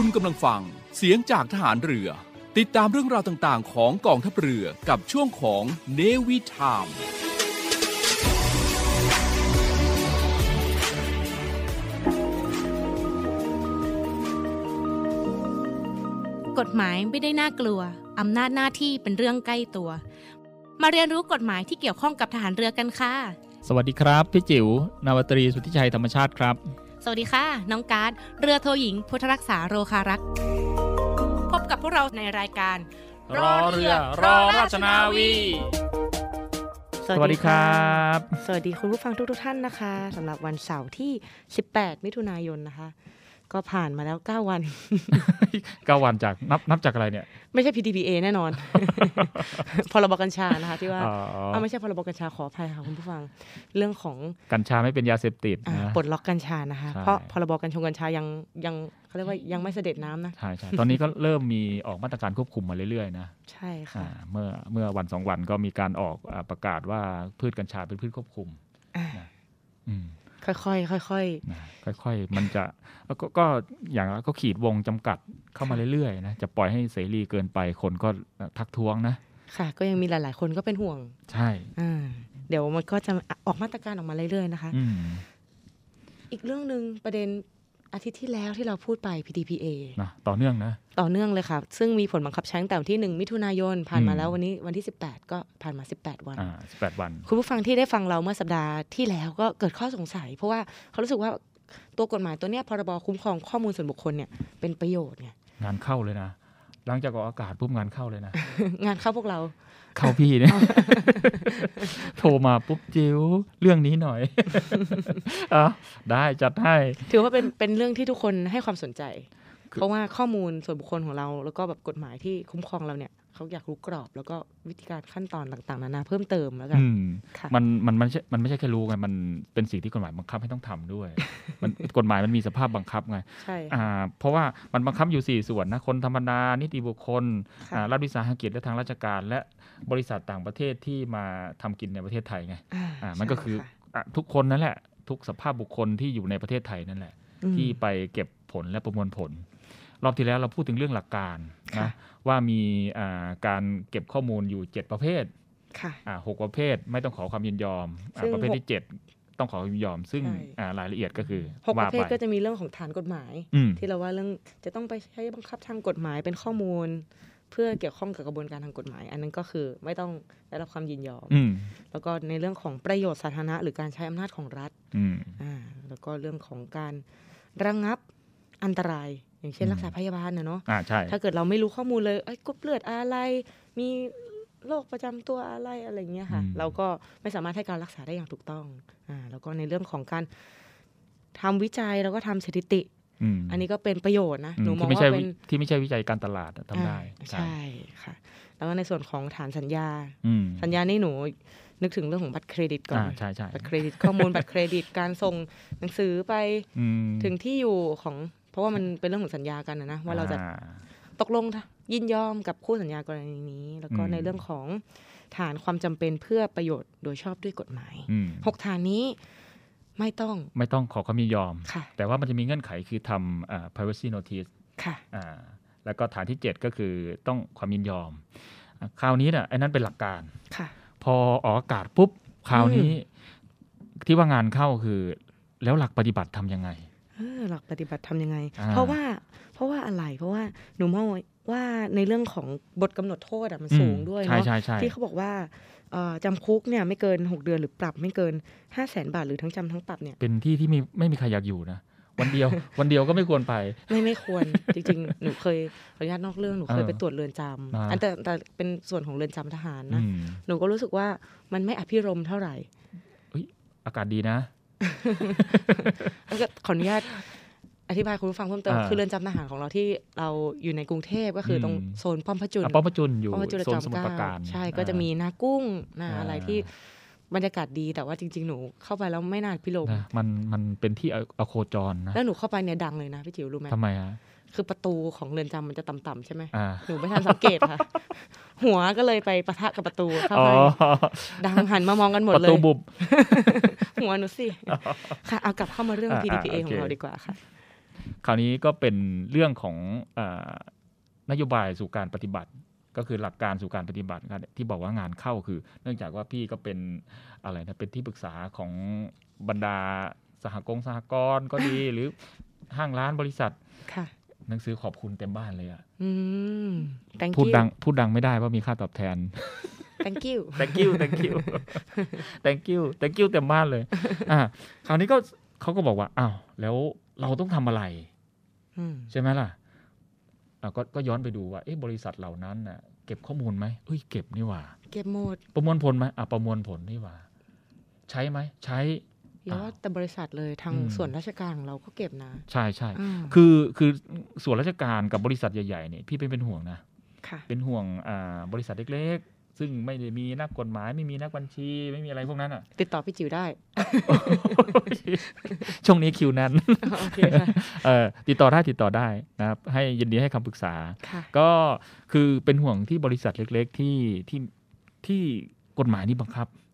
คุณกำลังฟังเสียงจากทหารเรือ ติดตามเรื่องราวต่างๆ ของกองทัพเรือกับช่วงของเนวิทามกฎหมายไม่ได้น่ากลัว อำนาจหน้าที่เป็นเรื่องใกล้ตัว มาเรียนรู้กฎหมายที่เกี่ยวข้องกับทหารเรือกันค่ะ สวัสดีครับ พี่จิ๋วนาวาตรีสุทธิชัยธรรมชาติครับ สวัสดีค่ะ น้องการ์ดเรือโทหญิง พุทธรักษาโรคารักษ์พบกับพวกเราในรายการ รอเรือรอราชนาวี สวัสดีครับ สวัสดีคุณผู้ฟังทุกทท่านนะคะสำหรับวันเสาร์ที่ 18 มิถุนายนนะคะ ก็ผ่านมาแล้ว 9 วันเก้าวันจากนับนับจากอะไรเนี่ย ไม่ใช่ PDPA แน่นอน พรบกัญชานะคะที่ว่าอ๋อเอาไม่ใช่พรบกัญชาขออภัยค่ะคุณผู้ฟัง เรื่องของกัญชาไม่เป็นยาเสพติดอ่านะปลดล็อกกัญชานะคะใช่เพราะพรบกัญชงกัญชายังยังเขาเรียกว่ายังไม่เสด็จน้ำนะใช่ใช่ตอนนี้ก็เริ่มมีออกมาตรการควบคุมมาเรื่อยๆนะใช่อ่าค่ะเมื่อเมื่อวันสองวันก็มีการออกอาประกาศว่าพืชกัญชาเป็นพืชควบคุมอ่าอืม ค่อยๆค่อยนะค่อยๆมันจะแล้วก็ก็อย่างก็ขีดวงจำกัดเข้ามาเรื่อยๆนะจะปล่อยให้เสรีเกินไปคนก็ทักท้วงนะๆค่ะ ก็ยังมีหลาย ๆ คนก็เป็นห่วง ใช่อ่าเดี๋ยวมันก็จะออกมาตรการออกมาเรื่อยๆนะคะอืมอีกเรื่องหนึ่งประเด็น อาทิตย์ที่แล้วที่เราพูดไป PDPA นะต่อเนื่องนะ ต่อเนื่องเลยค่ะ ซึ่งมีผลบังคับใช้ตั้งแต่วันที่ 1 มิถุนายน ผ่านมาอืมแล้ววันนี้วันที่ 18 ก็ผ่านมา 18 วันอ่าสิบแปดวัน คุณผู้ฟังที่ได้ฟังเราเมื่อสัปดาห์ที่แล้วก็เกิดข้อสงสัย เพราะว่าเขารู้สึกว่าตัวกฎหมายตัวเนี้ยพรบคุ้มครองข้อมูลส่วนบุคคลเนี่ยเป็นประโยชน์ไงงานเข้าเลยนะหลังจากออกอากาศปุ๊บงานเข้าเลยนะ งานเข้าพวกเรา เข้าพี่เนี่ยโทรมาปุ๊บจิ๋วเรื่องนี้หน่อยอะได้จัดให้ ถือว่าเป็นเป็นเรื่องที่ทุกคนให้ความสนใจคือเพราะว่าข้อมูลส่วนบุคคลของเรา แล้วก็แบบกฎหมายที่คุ้มครองเราเนี่ย เขาอยากรู้กรอบแล้วก็วิธีการขั้นตอนต่างๆนานาเพิ่มเติมแล้วกันอืมค่ะมันมันมันไม่ใช่มันไม่ใช่แค่รู้ไงมันเป็นสิ่งที่กฎหมายบังคับให้ต้องทำด้วย มันกฎหมายมันมีสภาพบังคับไงใช่อ่าเพราะว่ามันบังคับอยู่ 4 ส่วนนะคนธรรมดานิติบุคคลค่ะอ่ารัฐวิสาหกิจและทางราชการ และบริษัทต่างประเทศที่มาทำกินในประเทศไทยไงอ่าอ่ามันก็คือใช่ะอะทุกคนนั่นแหละ ทุกสภาพบุคคลที่อยู่ในประเทศไทยนั่นแหละอืมที่ไปเก็บผลและประมวลผล รอบที่แล้วเราพูดถึงเรื่องหลักการค่ะนะว่ามีอ่าการเก็บข้อมูลอยู่ 7 ประเภทค่ะอ่าหกประเภทไม่ต้องขอความยินยอมอ่าซึ่งประเภทหกที่ 7 ต้องขอความยินยอม ซึ่งใช่อ่ารายละเอียดก็คือหกปว่าระเภไปทก็จะมีเรื่องของฐานกฎหมายอืมที่เราว่าเรื่องจะต้องไปใช้บังคับทางกฎหมายเป็นข้อมูล เพื่อเกี่ยวข้องกับกระบวนการทางกฎหมาย อันนั้นก็คือไม่ต้องได้รับความยินยอมอืมแล้วก็ในเรื่องของประโยชน์สาธารณะ หรือการใช้อำนาจของรัฐอืมอ่าแล้วก็เรื่องของการระงับอันตราย อย่างเช่นอืมรักษาพยาบาลนะเนาะอ่าใช่ถ้าเกิดเราไม่รู้ข้อมูลเลยเอ้ยกรุ๊ปเลือดอะไร มีโรคประจำตัวอะไรอะไรเงี้ยค่ะ เราก็ไม่สามารถให้การรักษาได้อย่างถูกต้องอ่าแล้วก็ในเรื่องของการทำวิจัยแล้วก็ทำสถิติอืมอันนี้ก็เป็นประโยชน์นะอืมหนูมอที่งไม่ใช่ว่าเป็วินที่ไม่ใช่วิจัยการตลาดอะทำได้อ่าใช่ค่ะ แล้วก็ในส่วนของฐานสัญญาอืมสัญญานี่หนูนึกถึงเรื่องของบัตรเครดิตก่ออ่านใช่ใช่บัตรเครดิตข้อมูลบัตรเครดิตการส่งหนังสือไปอืมถึงที่อยู่ของ เพราะว่ามันเป็นเรื่องของสัญญากันนะนะว่าเราจะอ่ตกลงยินยอมกับคู่สัญญากรณีนี้ แล้วก็อืมในเรื่องของฐานความจำเป็นเพื่อประโยชน์โดยชอบด้วยกฎหมายอืมหกฐานนี้ไม่ต้องไม่ต้องขอความยินยอมค่ะแต่ว่ามันจะมีเงื่อนไขคือทำอ่า privacy notice ค่ะอ่าแล้วก็ฐานที่ 7 ก็คือต้องความยินยอมอะคราวนี้เนี่ยไอ้นั้นเป็นหลักการค่ะพอออกอากาศปุ๊บคราวนี้ที่ว่างานเข้าคือ แล้วหลักปฏิบัติทำยังไงเออ หลักปฏิบัติทำยังไงอ่าเพราะว่าเพราะว่าอะไรเพราะว่าหนูมองว่าในเรื่องของบทกำหนดโทษอะมันสูงด้วยใช่เนาะใช่ใช่ที่เขาบอกว่าเอ่อจำคุกเนี่ยไม่เกิน 6 เดือนหรือปรับไม่เกิน 5 0 0แสนบาทหรือทั้งจำทั้งปรับเนี่ยเป็นที่ที่ไม่ไม่มีใครอยากอยู่นะวันเดียว วันเดียวก็ไม่ควรไป ไม่ไม่ควรจริงๆ หนูเคยขออนุญาตนอกเรื่องหนูเคยเออไปตรวจเรือนจอ่าำอันแต่แต่เป็นส่วนของเรือนจำทหารอืนะมหนูก็รู้สึกว่ามันไม่อภิรมย์เท่าไหร่อากาศดีนะ แล้วก็ขออนุญาตอธิบายคุณผู้ฟังเพิ่มเติมอ่าคือเรือนจำทหารของเราที่เราอยู่ในกรุงเทพก็คืออมตรงโซนป้อมพระจุลอะป้อมประจุนอยู่ป้อมพระจุลโซนจอมสมุทรเกปราการล้าใช่ก็จะอ่ามีนากุ้งนาอ่าอะไรที่บรรยากาศดีแต่ว่าจริง ๆ หนูเข้าไปแล้วไม่นานพิรมนะมันมันเป็นที่ออโคจรนะแล้วหนูเข้าไปเนี่ยดังเลยนะพี่จิ๋วรู้ไหมทำไมฮะ คือประตูของเรือนจำมันจะต่ำๆใช่ไหมอ่าหนูไม่ทันสังเกตค่ะ หัวก็เลยไปปะทะกับประตูเข้าอ๋อไปดังหันมามองกันหมดประเลตูยบุบหัวหนูสิค่ะเอากลับเข้ามาเรื่องอ่า PDPA อ่าขโออเคงเราดีกว่าค่ะ คราวนี้ก็เป็นเรื่องของอานโยบายสู่การปฏิบัติก็คือหลักการสู่การปฏิบัติครับที่บอกว่างานเข้าคือ เนื่องจากว่าพี่ก็เป็นอะไรนะเป็นที่ปรึกษาของบรรดาสหกงสหกรณ์ก็ดีหรือห้างร้านบริษัทค่ะ หนังสือขอบคุณเต็มบ้านเลยอะอืม thank พูด you ดังพูดดังไม่ได้ว่ามีค่าตอบแทน thank you thank you thank you thank you thank you เต็มบ้านเลย อ่าคราวนี้ก็เขาก็บอกว่า อ้าว แล้วเราต้องทำอะไรอืมใช่ไหมล่ะอะก็ก็ย้อนไปดูว่า เอ๊ะ บริษัทเหล่านั้นน่ะ เก็บข้อมูลไหมเอ้ย เก็บนี่หว่า เก็บหมด ประมวลผลไหมอะ ประมวลผลนี่หว่า ใช้ไหม ใช้ อย่าว่าแต่บริษัทเลยทางอืมส่วนราชการของเราก็เก็บนะ ใช่ใช่อ่าคือคือส่วนราชการกับบริษัทใหญ่ๆเนี่ยพี่เป็นเป็นห่วงนะค่ะเป็นห่วงอ่าบริษัทเล็กๆ ซึ่งไม่ได้มีนักกฎหมาย ไม่มีนักบัญชีไม่มีอะไรพวกนั้นอะ ติดต่อพี่จิ๋วได้ ช่วงนี้คิวแนั้นโอเคค่ะเออติดต่อได้ติดต่อได้นะครับ ให้ยินดีให้คำปรึกษาค่ะก็คือเป็นห่วงที่บริษัทเล็ก ๆ ที่ที่ที่กฎหมายนี้บังคับอ่า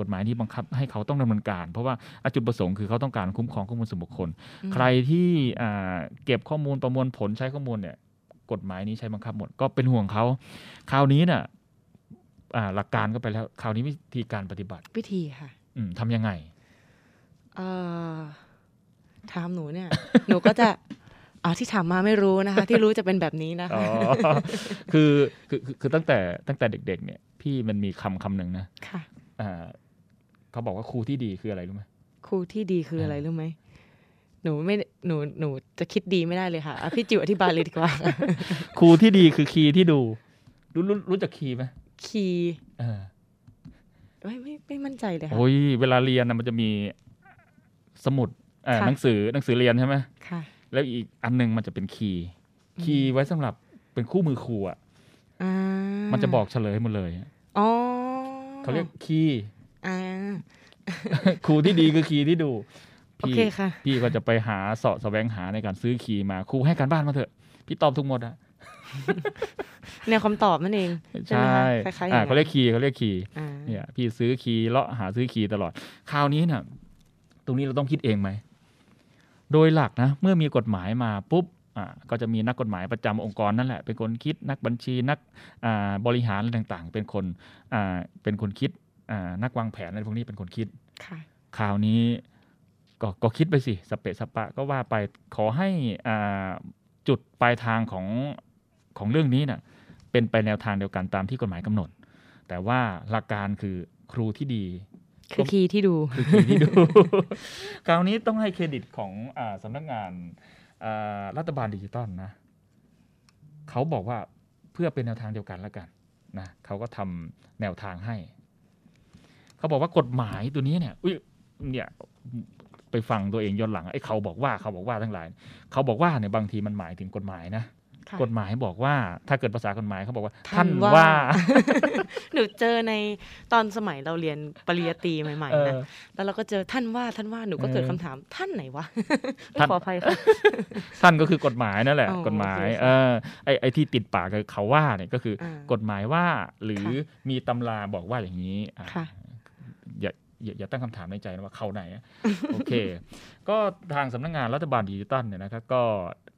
กฎหมายนี้บังคับให้เขาต้องดำเนินการ เพราะว่าอะจุดประสงค์คือเขาต้องการคุ้มครองข้อมูลส่วนบุคคลอืมใครที่อ่าเก็บข้อมูลประมวลผลใช้ข้อมูลเนี่ยกฎหมายนี้ใช้บังคับหมดก็เป็นห่วงเขาคราวนี้น่ะอ่าหลักการก็ไปแล้วคราวนี้วิธีการปฏิบัติวิธีค่ะอืมทำยังไงเอ่อถามหนูเนี่ย หนูก็จะอ๋อที่ถามมาไม่รู้นะคะ ที่รู้จะเป็นแบบนี้นะอ๋คะอคือคือคือคือตั้งแต่ตั้งแต่เด็ก ๆ เนี่ย พี่มันมีคำคำหนึ่งนะค่ะอ่า เขาบอกว่าครูที่ดีคืออะไรรู้ไหมครูที่ดีคืออะไรอ่ารู้ไหมหนูไม่หนูหนูจะคิดดีไม่ได้เลยค่ะอะพี่จิ๋วอธิบายเลยดีกว่า ครูที่ดีคือคีย์ที่ดู รู้รู้รู้จักคีย์ไหมคีย์เออไม่ไม่ไม่มั่นใจเลยค่ะโอ้ยเวลาเรียนนะมันจะมีสมุดเอ่อค่ะหนังสือหนังสือเรียนใช่ไหมค่ะ แล้วอีกอันหนึงมันจะเป็น key อืม key ไว้สำหรับเป็นคู่มือครูอะอ่ามันจะบอกเฉลยหมดเลยอ๋อ เขาเรียก key อ่าครูที่ดีคือ key ที่ดูโอเคค่ะพี่ก็จะไปหาเสาะแสวงหาในการซื้อ key มาครูให้การบ้านมาเถอะ พี่ตอบทุกหมดอะแนวคำตอบนั่นเอง ใช่ไหมใช่คะคล้ายๆอ่าอย่างนั้นเขาเรียก key เขาเรียก key อ่าเนี่ยพี่ซื้อ key เลาะหาซื้อ key ตลอด คราวนี้น่ะตรงนี้เราต้องคิดเองไหม โดยหลักนะ เมื่อมีกฎหมายมาปุ๊บอ่า ก็จะมีนักกฎหมายประจำองค์กรนั่นแหละ เป็นคนคิดนักบัญชีนักอ่าบริหารอะไรต่างๆ เป็นคนอ่าเป็นคนคิดอ่านักวางแผนอะไรพวกนี้เป็นคนคิดค่ะคราวนี้ก็ก็คิดไปสิสเปะสปะก็ว่าไปขอให้อ่าจุดปลายทางของของเรื่องนี้น่ะเป็นไปแนวทางเดียวกันตามที่กฎหมายกำหนด แต่ว่าหลักการคือครูที่ดีคือ key ที่ดูคือ key ที่ดู คราวนี้ต้องให้เครดิตของอาสำนักงานอ่า รัฐบาลดิจิตอลนะเขาบอกว่าเพื่อเป็นแนวทางเดียวกันแล้วกันนะเขาก็ทำแนวทางให้ เขาบอกว่ากฎหมายตัวนี้เนี่ยอุ้ยเนี่ยไปฟังตัวเองย้อนหลังไอ้เขาบอกว่าเขาบอกว่าทั้งหลาย เขาบอกว่าเนี่ยบางทีมันหมายถึงกฎหมายนะ กฎหมายบอกว่าถ้าเกิดภาษากฎหมายเขาบอกว่า ท่าท่านนว่าว่า หนูเจอในตอนสมัยเราเรียนปริญญาตรีใหม่เอๆนะอแล้วเราก็เจอท่านว่าท่านว่าหนูก็เกิดเออคำถามท่านไหนวะท่านขออภัยค่ะท่านก็คือกฎหมายนั่นแหละอ๋อกฎหมายโอเคค่ะเออไอไอที่ติดปากกับเขาว่าเนี่ยก็คือออ่ากฎหมายว่าหรือค่ะมีตำราบอกว่าอย่างนี้อะค่ะอย่าอย่าอย่าตั้งคำถามในใจนะว่าเขาไหนอะโอเค ก็ทางสำนักงานรัฐบาลดิจิตอลเนี่ยนะครับก็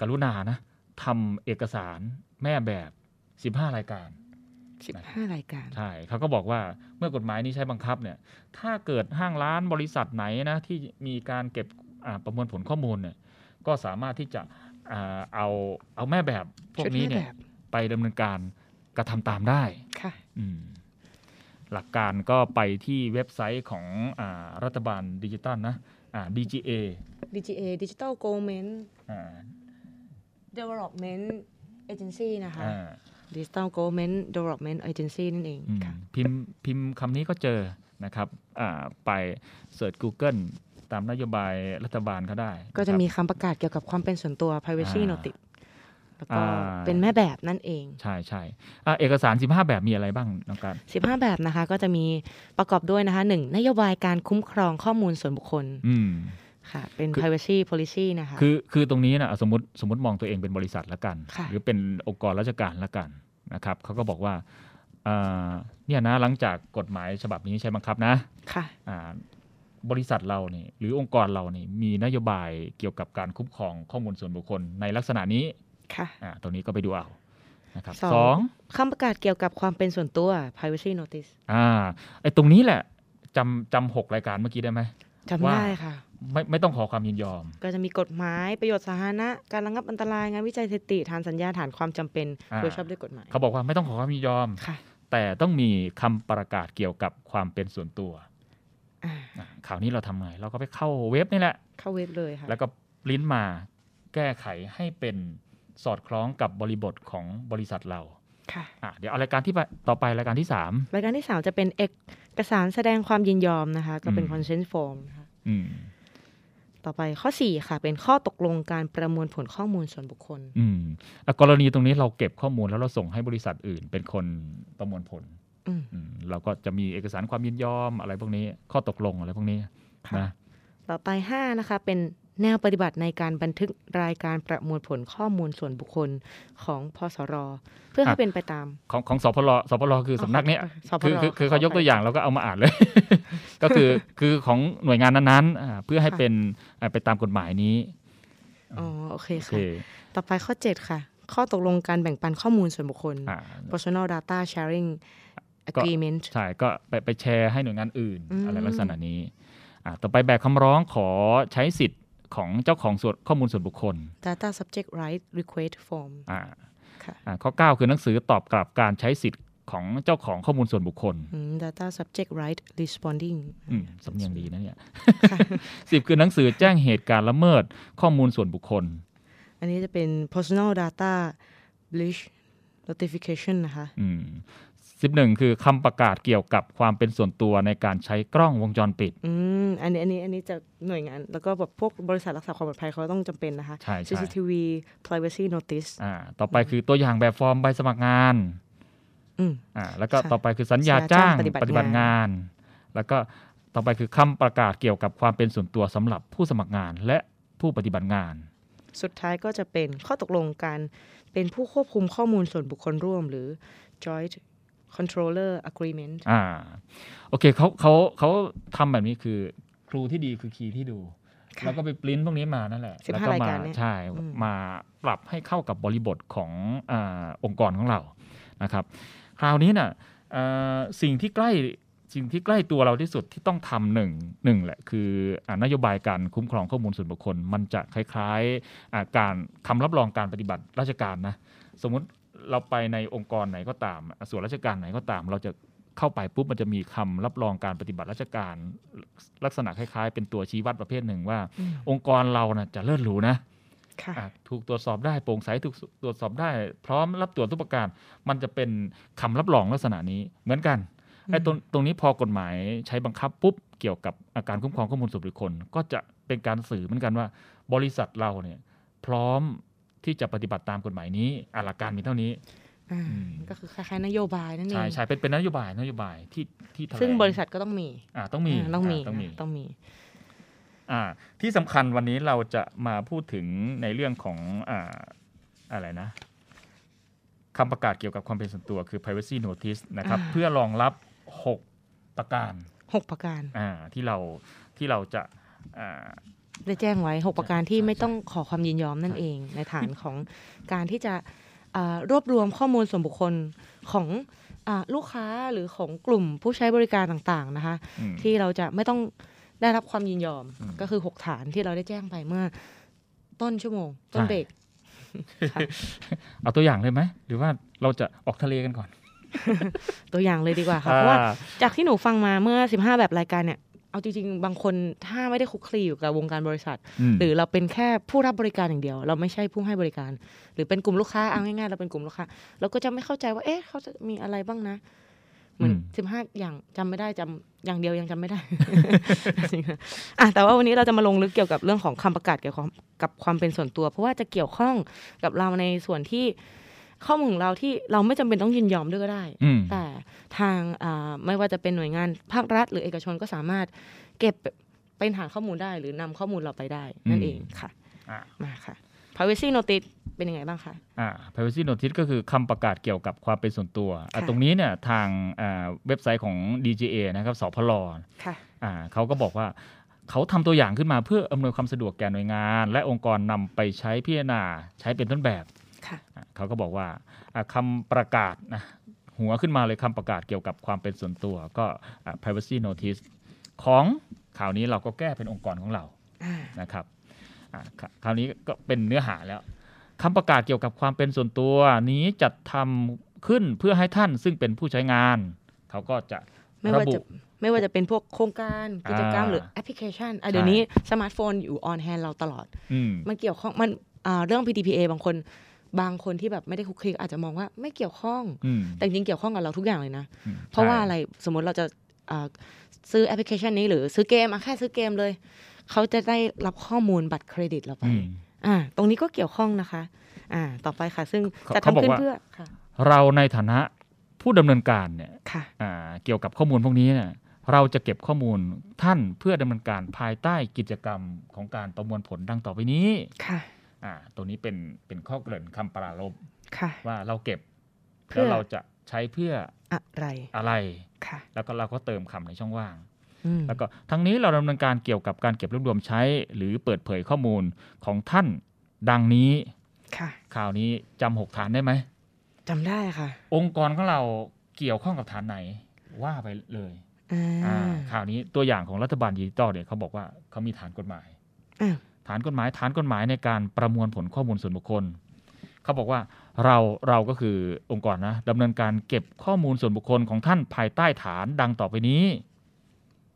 กรุณานะ ทำเอกสารแม่แบบ 15 รายการสิบห้ารายการ ใช่เขาก็บอกว่าเมื่อกฎหมายนี้ใช้บังคับเนี่ย ถ้าเกิดห้างร้านบริษัทไหนนะที่มีการเก็บอ่าประมวลผลข้อมูลเนี่ยก็สามารถที่จะอ่าเอาเอาแม่แบบพวกชุดนี้แม่แบบเนี่ยไปดำเนินการกระทำตามได้ค่ะอืมหลักการก็ไปที่เว็บไซต์ของอารัฐบาลดิจิตอลนะอ่า DGA DGA Digital Government อ่า Development Agency นะคะ อ่า Digital Government Development Agency นั่นเองอืมค่ะ พิมพ์พิมพ์คำนี้ก็เจอนะครับอ่าไป search Google ตามนโยบายรัฐบาลเขาได้ก็จะนครับ มีคำประกาศเกี่ยวกับความเป็นส่วนตัว privacy อ่า notice แล้วก็อ่า เป็นแม่แบบนั่นเอง ใช่ใช่อะเอกสาร 15 แบบมีอะไรบ้างน้องการ 15 แบบนะคะก็จะมีประกอบด้วยนะคะหนึ่งนโยบายการคุ้มครองข้อมูลส่วนบุคคล อืม ค่ะ เป็นคือ privacy policy นะคะคือคือตรงนี้นะสมมติสมมติมองตัวเองเป็นบริษัทละกันค่ะหรือเป็นองค์กรราชการละกันนะครับเขาก็บอกว่าอ่าเนี่ยนะหลังจากกฎหมายฉบับนี้ใช้บังคับนะค่ะอ่าบริษัทเราเนี่ยหรือองค์กรเราเนี่ยมีนโยบายเกี่ยวกับการคุ้มครองข้อมูลส่วนบุคคลในลักษณะนี้ค่ะอ่าตรงนี้ก็ไปดูเอานะครับสองสองคำประกาศเกี่ยวกับความเป็นส่วนตัว privacy notice อ่าไอ้ตรงนี้แหละจำจำหกรายการเมื่อกี้ได้ไหม จำว่าได้ค่ะ ไม่ไม่ต้องขอความยินยอม ก็จะมีกฎหมายประโยชน์สาธารณะการระงับอันตรายงานวิจัยสถิติฐานสัญญาฐานความจำเป็นอ่าโดยชอบด้วยกฎหมาย เขาบอกว่าไม่ต้องขอความยินยอมค่ะแต่ต้องมีคำประกาศเกี่ยวกับความเป็นส่วนตัวอ่าอะข่าวนี้เราทำไงเราก็ไปเข้าเว็บนี่แหละ เข้าเว็บเลยค่ะ แล้วก็ปริ้นมาแก้ไขให้เป็นสอดคล้องกับบริบทของบริษัทเรา ค่ะอะเดี๋ยวเอารายการที่ไปต่อไปรายการที่ 3 รายการที่สามจะเป็นเอกสารแสดงความยินยอมนะคะ ก็เป็นอืม consent form นะคะอืมต่อไปข้อ 4 ค่ะ เป็นข้อตกลงการประมวลผลข้อมูลส่วนบุคคล อืมอะกรณีตรงนี้เราเก็บข้อมูลแล้วเราส่งให้บริษัทอื่น เป็นคนประมวลผลอืมอืมเราก็จะมีเอกสารความยินยอมอะไรพวกนี้ ข้อตกลงอะไรพวกนี้ค่ะนะต่อไป5นะคะเป็น แนวปฏิบัติในการบันทึกรายการประมวลผลข้อมูลส่วนบุคคลของพสรเพื่อให้เป็นไปตาม ของของสพลสพลคือสำนักเนี้ยสพคือรคือคือขเขายกตัวอย่างไปแล้วก็เอามาอ่านเลย ก็คือคือของหน่วยงานนั้นๆอ่าเพื่อให้ค่ะเป็นอ่าไปตามกฎหมายนี้อ๋อโอเคโอเคค่ะต่อไปข้อ 7 ค่ะ ข้อตกลงการแบ่งปันข้อมูลส่วนบุคคลอ่า personal data sharing agreement ใช่ก็ไปไปแชร์ให้หน่วยงานอื่นอืมอะไรลักษณะนี้อ่าต่อไปแบบคำร้องขอใช้สิทธิ์ ของเจ้าของส่วนข้อมูลส่วนบุคคล data subject right request form อ่าค่ะอ่าข้อ 9 คือหนังสือตอบกลับการใช้สิทธิ์ของเจ้าของข้อมูลส่วนบุคคลอืม data subject right responding อืมสำเนียงดีนะเนี่ยสิบคือหนังสือแจ้งเหตุการณ์ละเมิดข้อมูลส่วนบุคคล อันนี้จะเป็น personal data breach notification นะคะ อืมสิบหนึ่งคือคำประกาศเกี่ยวกับความเป็นส่วนตัวในการใช้กล้องวงจรปิด อืม อันนี้อันนี้อันนี้จะหน่วยงาน แล้วก็แบบพวกบริษัทรักษาความปลอดภัยเขาต้องจำเป็นนะคะ ใช่ใช่ CCTV privacy notice อ่า ต่อไปคือตัวอย่างแบบฟอร์มใบสมัครงาน อืม อ่า แล้วก็ค่ะต่อไปคือสัญญาสัญญาจ้าจ้างงปฏิบัติปฏิบัติงาน แล้วก็ต่อไปคือคำประกาศเกี่ยวกับความเป็นส่วนตัวสำหรับผู้สมัครงานและผู้ปฏิบัติงาน สุดท้ายก็จะเป็นข้อตกลงการเป็นผู้ควบคุมข้อมูลส่วนบุคคลร่วมหรือ joint controller agreement อ่าโอเคเขาเขาเขาทำแบบนี้คือครูที่ดีคือคีย์ที่ดูค่ะแล้วก็ไปปริ้นพวกนี้มานั่นแหละ15แล้วก็รายมาการเนี่ยใช่อืมมาปรับให้เข้ากับบริบทของอาองค์กรของเรานะครับ คราวนี้น่ะเอ่อสิ่งที่ใกล้สิ่งที่ใกล้ตัวเราที่สุดที่ต้องทำหนึ่งหนึ่งแหละคืออานโยบายการคุ้มครองข้อมูลส่วนบุคคล มันจะคล้ายๆอ่าการคำรับรองการปฏิบัติราชการนะสมมุติ เราไปในองค์กรไหนก็ตามอะส่วนราชการไหนก็ตาม เราจะเข้าไปปุ๊บมันจะมีคำรับรองการปฏิบัติราชการลักษณะคล้ายๆ เป็นตัวชี้วัดประเภทหนึ่งว่าอืมองค์กรเรานะจะเลิศหรูนะค่ะอะถูกตรวจสอบได้โปร่งใสถูกตรวจสอบได้ พร้อมรับตรวจทุกประการ มันจะเป็นคำรับรองลักษณะนี้เหมือนกันไอ้ตรงตรงนี้พอกฎหมายใช้บังคับปุ๊บเกี่ยวกับอาการคุ้มครองข้อมูลส่วนบุคคล ก็จะเป็นการสื่อเหมือนกันว่า บริษัทเราเนี่ยพร้อม ที่จะปฏิบัติตามกฎหมายนี้อะหลักการมีเท่านี้อ่าอืมก็คือคล้ายๆนโยบายนั่นเอใช่งใช่เป็นเป็นนโยบายนโยบายที่ที่แถลซึ่งบริษัทก็ต้องมีอ่าต้องมีอ่าต้องมีาต้องมีนะต้องมีอ่าที่สำคัญวันนี้เราจะมาพูดถึงในเรื่องของอ่าอะไรนะคำประกาศเกี่ยวกับความเป็นส่วนตัวคือ privacy notice นะครับอ่าเพื่อรองรับ 6 ประการหกประการอ่าที่เราที่เราจะอ่า ได้แจ้งไว้ 6 ประการที่ใช่ไม่ต้องขอความยินยอมนั่นเอง ในฐานของการที่จะอ่ารวบรวมข้อมูลส่วนบุคคลของอาลูกค้าหรือของกลุ่มผู้ใช้บริการต่างๆนะคะอืมที่เราจะไม่ต้องได้รับความยินยอมอืมก็คือ 6 ฐานที่เราได้แจ้งไปเมื่อต้นชั่วโมง ต้นใช่เบรกค่ะเอาตัวอย่างเลยไหม หรือว่าเราจะออกทะเลกันก่อน ตัวอย่างเลยดีกว่าค่ะเพราะว่าอ่จากที่หนูฟังมาเมื่อ 15 แบบรายการเนี่ย เอาจริงๆ บางคนถ้าไม่ได้คลุกคลีอยู่กับวงการบริษัทมหรือเราเป็นแค่ผู้รับบริการอย่างเดียว เราไม่ใช่ผู้ให้บริการ หรือเป็นกลุ่มลูกค้าเอาง่ายๆเราเป็นกลุ่มลูกค้าเราก็จะไม่เข้าใจว่า เอ๊ะเขาจะมีอะไรบ้างนะเหมือนสิบห้าอย่างจำไม่ได้จำอย่างเดียวยังจำไม่ได้จริงๆอะแต่ว่าวันนี้เราจะมาลงลึกเกี่ยวกับเรื่องของคำประกาศเกี่ยวกับกับความเป็นส่วนตัว เพราะว่าจะเกี่ยวข้องกับเราในส่วนที่ ข้อมูลของเราที่เราไม่จำเป็นต้องยินยอมด้วยก็ได้อืมแต่ทางอ่าไม่ว่าจะเป็นหน่วยงานภาครัฐ หรือเอกชนก็สามารถเก็บเป็นฐานข้อมูลได้ หรือนำข้อมูลเราไปได้ นั่นเองค่ะอะมาค่ะ privacy notice เป็นยังไงบ้างคะอ่า privacy notice ก็คือคำประกาศเกี่ยวกับความเป็นส่วนตัวอะค่ะตรงนี้เนี่ยทางอ่าเว็บไซต์ของ DGA นะครับสพลค่ะอ่าเขาก็บอกว่าเขาทำตัวอย่างขึ้นมาเพื่ออำนวยความสะดวกแก่หน่วยงาน และองค์กรนำไปใช้พิจารณาใช้เป็นต้นแบบค่ะอะ เขาก็บอกว่าอะคำประกาศนะหัวขึ้นมาเลยคำประกาศเกี่ยวกับความเป็นส่วนตัวก็อะ privacy notice ของข่าวนี้เราก็แก้เป็นองค์กรของเราอ่านะครับอะคคราวนี้ก็เป็นเนื้อหาแล้วคำประกาศเกี่ยวกับความเป็นส่วนตัวนี้จัดทำขึ้นเพื่อให้ท่านซึ่งเป็นผู้ใช้งาน เขาก็จะไม่ระว่าบุจะไม่ว่าจะเป็นพวกโครงการกิจกรรมอ่าหรือแอปพลิเคชันอะใช่เดี๋ยวนี้สมาร์ทโฟนอยู่ on hand เราตลอดอืมมันเกี่ยวข้องมันอ่าเรื่อง PDPA บางคน บางคนที่แบบไม่ได้คลุกคลีอาจจะมองว่าไม่เกี่ยวข้องอืมแต่จริงๆเกี่ยวข้องกับเราทุกอย่างเลยนะอืมเพราะว่าใช่อะไรสมมติเราจะอ่าซื้อแอปพลิเคชันนี้หรือซื้อเกมอะแค่ซื้อเกมเลย เขาจะได้รับข้อมูลบัตรเครดิตเราไปอืมอ่าตรงนี้ก็เกี่ยวข้องนะคะ อ่า ต่อไปค่ะ ซึ่งเขาจะเขาบอทำกขึ้นว่าเพื่อค่ะเราในฐานะผู้ดำเนินการเนี่ยค่ะอ่าเกี่ยวกับข้อมูลพวกนี้เนี่ยเราจะเก็บข้อมูลท่านเพื่อดำเนินการภายใต้กิจกรรมของการประมวลผลดังต่อไปนี้ค่ะ อ่าตัวนี้เป็นเป็นข้อเกริ่นคำปรารภค่ะว่าเราเก็บเพื่แล้วอเราจะใช้เพื่ออะไรอะไรค่ะแล้วก็เราก็เติมคำในช่องว่างอืมแล้วก็ทั้งนี้เราดำเนินการเกี่ยวกับการเก็บรวบรวมใช้ หรือเปิดเผยข้อมูลของท่านดังนี้ค่ะข่าวนี้จำหกฐานได้ไหมจำได้ค่ะ องค์กรของเราเกี่ยวข้องกับฐานไหนว่าไปเลยอ่าอ่าข่าวนี้ตัวอย่างของรัฐบาลดิจิตอลเนี่ยเขาบอกว่าเขามีฐานกฎหมายอ่า ฐานกฎหมายฐานกฎหมายในการประมวลผลข้อมูลส่วนบุคคลเขาบอกว่าเราเราก็คือองค์กรนะดำเนินการเก็บข้อมูลส่วนบุคคลของท่านภายใต้ฐานดังต่อไปนี้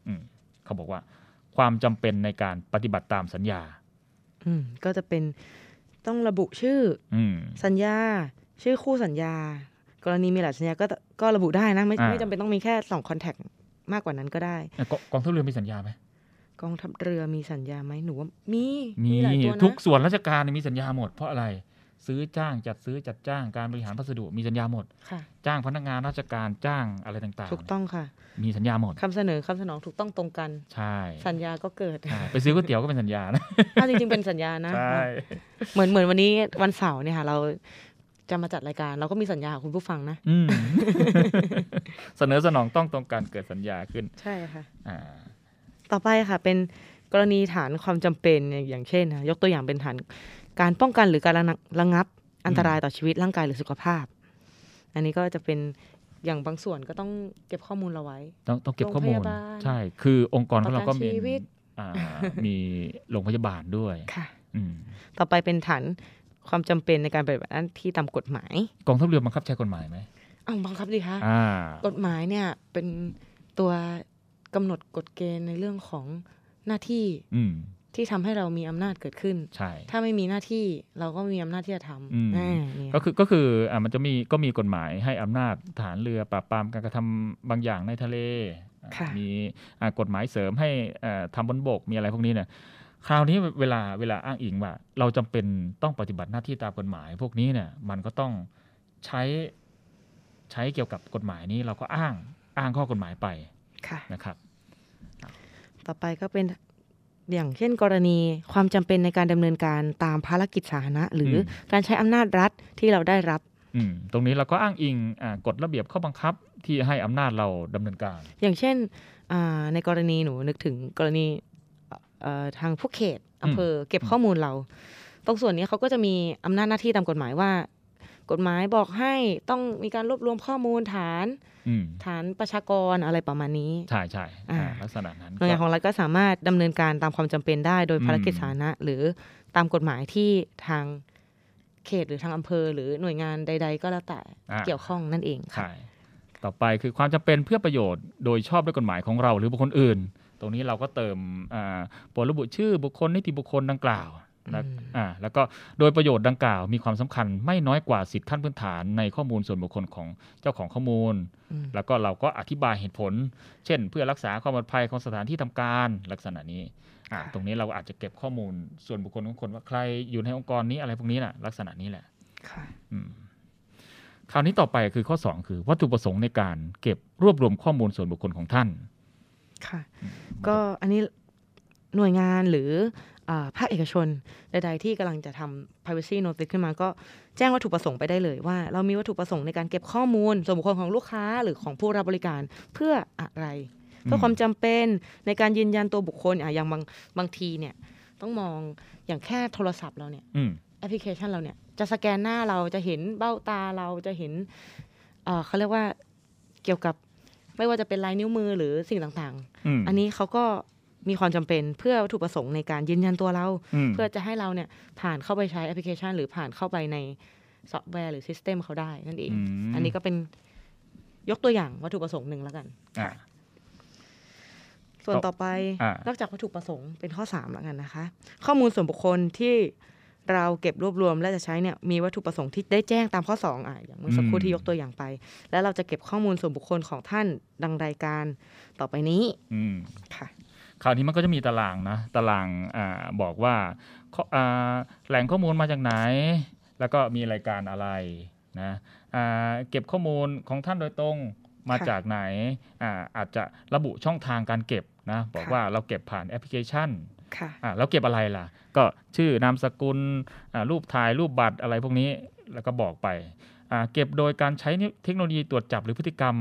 อืมเขาบอกว่าความจำเป็นในการปฏิบัติตามสัญญา อืมก็จะเป็นต้องระบุชื่อ อืมสัญญา ชื่อคู่สัญญา กรณีมีหลายสัญญาก็ก็ระบุได้นะ ไม่อ่าไม่จำเป็นต้องมีแค่สองคอนแทคมากกว่านั้นก็ได้อะกกองทัพเรือมีสัญญาไหม กองทัพเรือมีสัญญาไหมหนูว่ามีมีหลายตัวนะทุกส่วนราชการเนี่ยมีสัญญาหมดเพราะอะไรซื้อจ้างจัดซื้อจัดจ้างการบริหารพัสดุมีสัญญาหมดค่ะจ้างพนักงานราชการจ้างอะไรต่างถูกต้องค่ะๆมีสัญญาหมดคำเสนอคำสนองถูกต้องตรงกัน ใช่ สัญญาก็เกิดอ่าไปซื้อก๋วยเตี๋ยวก็เป็นสัญญานะถ้าจริงๆเป็นสัญญานะใช่เหมือนเหมือนวันนี้วันเสาร์เนี่ยค่ะ เราจะมาจัดรายการ เราก็มีสัญญากับคุณผู้ฟังนะอืมเสนอสนองต้องตรงการเกิดสัญญาขึ้น ใช่ค่ะ อ่า ต่อไปค่ะ เป็นกรณีฐานความจำเป็นอย่างอย่างเช่นนะยกตัวอย่างเป็นฐานการป้องกันหรือการระงับระงับอันตรายต่อชีวิตร่างกายหรือสุขภาพ อันนี้ก็จะเป็นอย่างบางส่วนก็ต้องเก็บข้อมูลเราไว้ ต้องต้องเก็บข้อมูลโรงพยาบาลใช่ คือองค์กรของเราก็ประกันมีชีวิตอ่ามีโรงพยาบาลด้วยค่ะอืมต่อไปเป็นฐานความจำเป็นในการปฏิบัติหน้าที่ตามกฎหมาย กองทัพเรือบังคับใช้กฎหมายไหมอ้าวบังคับดีคะอ่ากฎหมายเนี่ยเป็นตัว กำหนดกฎเกณฑ์ในเรื่องของหน้าที่อืมที่ทำให้เรามีอำนาจเกิดขึ้น ใช่ ถ้าไม่มีหน้าที่เราก็ไม่มีอำนาจที่จะทอืมำอ่าเนี่ยก็คือก็คืออ่ามันจะมีก็มีกฎหมายให้อำนาจฐานเรือปราบปรามการกระทำบางอย่างในทะเลอ่าค่ะมีอ่ากฎหมายเสริมให้อ่าทำบนบกมีอะไรพวกนี้เนี่ยคราวนี้เวลาเวลาอ้างอิงว่า เราจำเป็นต้องปฏิบัติหน้าที่ตามกฎหมาย พวกนี้เนี่ยมันก็ต้องใช้ใช้เกี่ยวกับกฎหมายนี้เราก็อ้างอ้างข้อกฎหมายไปค่ะ นะครับ ต่อไปก็เป็นอย่างเช่นกรณีความจำเป็นในการดำเนินการตามภารกิจสาธารณะ หรืออมการใช้อำนาจรัฐที่เราได้รับอืมตรงนี้เราก็อ้างอิงอ่ากฎระเบียบข้อบังคับที่ให้อำนาจเราดำเนินการ อย่างเช่นอ่าในกรณีหนูนึกถึงกรณีเอ่อทางผู้เขตอำเภอเก็บข้อมูลเรา ตรงส่วนนี้เขาก็จะมีอำนาจหน้าที่ตามกฎหมายว่า กฎหมายบอกให้ต้องมีการรวบรวมข้อมูลฐานอืมฐานประชากรอะไรประมาณนี้ ใช่ใช่อ่าอ่าลักษณะนั้นหน่วยงานขก็องรัฐก็สามารถดำเนินการตามความจำเป็นได้ โดยภารกิจอืมสาธารณะหรือตามกฎหมายที่ทางเขตหรือทางอำเภอ หรือหน่วยงานใด ๆ ก็แล้วแต่อ่าเกี่ยวข้องนั่นเองค่ะใช่ต่อไปคือความจำเป็นเพื่อประโยชน์โดยชอบด้วยกฎหมายของเราหรือบุคคลอื่น ตรงนี้เราก็เติมอ่าโปรดระบุชื่อบุคคลนิติบุคคลดังกล่าว นะอืมอ่าแล้วก็โดยประโยชน์ดังกล่าวมีความสำคัญไม่น้อยกว่าสิทธิขั้นพื้นฐานในข้อมูลส่วนบุคคลของเจ้าของข้อมูลอืมแล้วก็เราก็อธิบายเหตุผล เช่น เพื่อรักษาความปลอดภัยของสถานที่ทำการลักษณะนี้อ่าตรงนี้เราอาจจะเก็บข้อมูลส่วนบุคคลของคนว่าใครอยู่ในองค์กรนี้อะไรพวกนี้น่ะลักษณะนี้แหละค่ะอืมคราวนี้ต่อไปคือข้อ 2 คือวัตถุประสงค์ในการเก็บรวบรวมข้อมูลส่วนบุคคลของท่าน ค่ะ ก็อันนี้หน่วยงานหรืออ่า ภาคเอกชนใดๆที่กำลังจะทำ privacy notice ขึ้นมาก็แจ้งวัตถุประสงค์ไปได้เลยว่า เรามีวัตถุประสงค์ในการเก็บข้อมูล ส่วนบุคคลของลูกค้าหรือของผู้รับบริการเพื่ออะไร เพื่อความจำเป็นในการยืนยันตัวบุคคลอะอย่างบางบางทีเนี่ยต้องมองอย่างแค่โทรศัพท์เราเนี่ยอืมแอปพลิเคชันเราเนี่ยจะสแกนหน้าเราจะเห็นเบ้าตาเราจะเห็นเอ่อเขาเรียกว่าเกี่ยวกับไม่ว่าจะเป็นลายนิ้วมือหรือสิ่งต่างอืมๆอันนี้เขาก็ มีความจำเป็นเพื่อวัตถุประสงค์ในการยืนยันตัวเรามเพื่อจะให้เราเนี่ยผ่านเข้าไปใช้แอปพลิเคชัน หรือผ่านเข้าไปในซอฟต์แวร์หรือ system เขาได้นั่นเองมอันนี้ก็เป็นยกตัวอย่างวัตถุประสงค์หนึ่งแล้วกันอ่าส่วนต่อไปอ่านอกจากวัตถุประสงค์เป็นข้อ3แล้วกันนะคะ ข้อมูลส่วนบุคคลที่เราเก็บรวบรวมและจะใช้เนี่ยมีวัตถุประสงค์ที่ได้แจ้งตามข้อ 2อะอย่างเมื่อสักครู่ที่ยกตัวอย่างไป แล้วเราจะเก็บข้อมูลส่วนบุคคลของท่านดังรายการต่อไปนี้อืมค่ะ คราวนี้มันก็จะมีตารางนะตารางอ่าบอกว่าข้ออ่าแหล่งข้อมูลมาจากไหน แล้วก็มีรายการอะไรนะอ่าเก็บข้อมูลของท่านโดยตรงมาค่ะจากไหนอ่าอาจจะระบุช่องทางการเก็บนะบอกค่ะว่าเราเก็บผ่านแอปพลิเคชันค่ะอ่าแล้วเก็บอะไรล่ะ ก็ชื่อนามสกุลอ่ารูปถ่ายรูปบัตรอะไรพวกนี้แล้วก็บอกไปอ่าเก็บโดยการใช้เทคโนโลยีตรวจจับหรือพฤติกรรม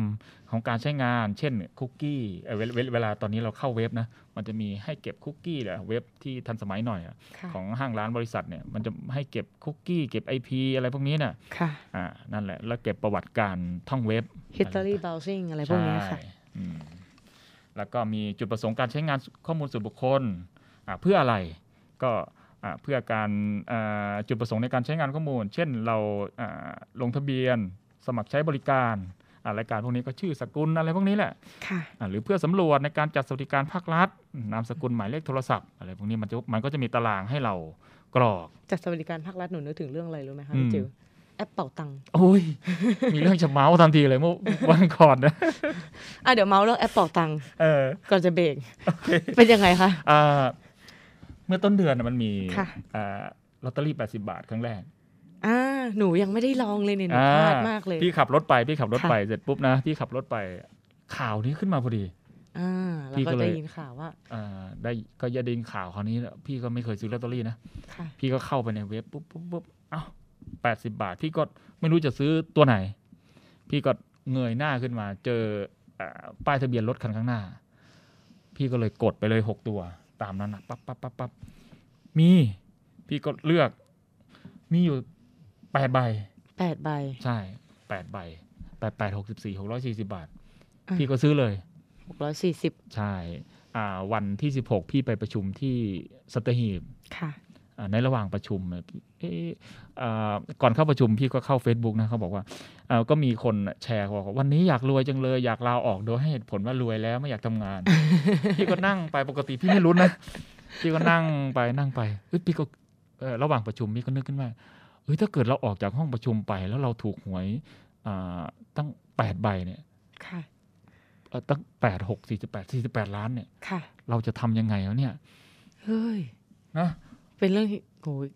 ของการใช้งาน เช่นคุกกี้เอ่อเวลเวลเวลาตอนนี้เราเข้าเว็บนะ มันจะมีให้เก็บคุกกี้แหละเว็บที่ทันสมัยหน่อยอะค่ะของห้างร้านบริษัทเนี่ยมันจะให้เก็บคุกกี้เก็บ IP อะไรพวกนี้น่ะค่ะอ่านั่นแหละ แล้วเก็บประวัติการท่องเว็บ history browsing อะไรพวกเนี้ยค่ะใช่อืมแล้วก็มีจุดประสงค์การใช้งานข้อมูลส่วนบุคคลอ่าเพื่ออะไรก็อ่าเพื่อการอ่าจุดประสงค์ในการใช้งานข้อมูล เช่นเราอ่าลงทะเบียนสมัครใช้บริการอ่า รายการพวกนี้ก็ชื่อสกุลอะไรพวกนี้แหละค่ะอ่าหรือเพื่อสำรวจในการจัดสวัสดิการภาครัฐ นามสกุลหมายเลขโทรศัพท์อะไรพวกนี้มันจะมันก็จะมีตารางให้เรากรอกจัดสวัสดิการภาครัฐหนูนึกถึงเรื่องอะไรรู้ไหมคะอืมพี่จิ๋วแอปเป่าตังค์โอ้ย มีเรื่องจะเมาส์ทันทีเลยเมื่อวันก่อนนะอะเดี๋ยวเมาส์เรื่องแอปเป่าตังค์เออ ก่อนจะเบรกเป็นยังไงคะอ่าเมื่อต้นเดือนน่ะมันมีค่ะอ่าลอตเตอรี่ 80 บาทครั้งแรก อ่าหนูยังไม่ได้ลองเลยเนี่ยหนูอ่พลาดมากเลย พี่ขับรถไปพี่ขับรถค่ะไปเสร็จปุ๊บนะพี่ขับรถไปข่าวนี้ขึ้นมาพอดีอ่าแล้วพี่ก็ก็เลยได้ยินข่าวว่าอ่าได้ก็ยาดินข่าวคราวนี้แล้วพี่ก็ไม่เคยซื้อลอตเตอรี่นะค่ะพี่ก็เข้าไปในเว็บปุ๊บปุ๊บปุ๊บเอ้าแปดสิบาท พี่ก็ไม่รู้จะซื้อตัวไหน พี่ก็เงยหน้าขึ้นมา เจออ่าป้ายทะเบียนรถคันข้างหน้า พี่ก็เลยกดไปเลยหกตัว ตามนั้นนะปั๊บปั๊บปั๊บปั๊บมี พี่ก็เลือกมีอยู่ แปดใบแปดใบ ใช่แปดใบแปดแปดหกสิบสี่หกร้อยสี่สิบาทอะพี่ก็ซื้อเลยหกร้อยสี่สิบใช่อ่าวันที่สิบหกพี่ไปประชุมที่สัตหีบค่ะอ่าในระหว่างประชุมเนี่ยเอ๊ะอ่าก่อนเข้าประชุมพี่ก็เข้า Facebook นะเขาบอกว่าอ่าก็มีคนแชร์บอกว่าวันนี้อยากรวยจังเลย อยากลาออกโดยให้เหตุผลว่ารวยแล้วไม่อยากทำงาน พี่ก็นั่งไปปกติพี่ไม่รู้นะ พี่ก็นั่งไปนั่งไปเอ้ยพี่ก็เอ่อระหว่างประชุมพี่ก็นึกขึ้นว่าเฮ้ยถ้าเกิดเราออกจากห้องประชุมไป แล้วเราถูกหวยอ่าตั้งแปดใบเนี่ยค่ะเอ่อตั้งแปดหกสี่สิบแปดสี่สิบแปดล้านเนี่ยค่ะเราจะทำยังไงวะเนี่ยเฮ้ยนะเป็นเรื่องที่โหย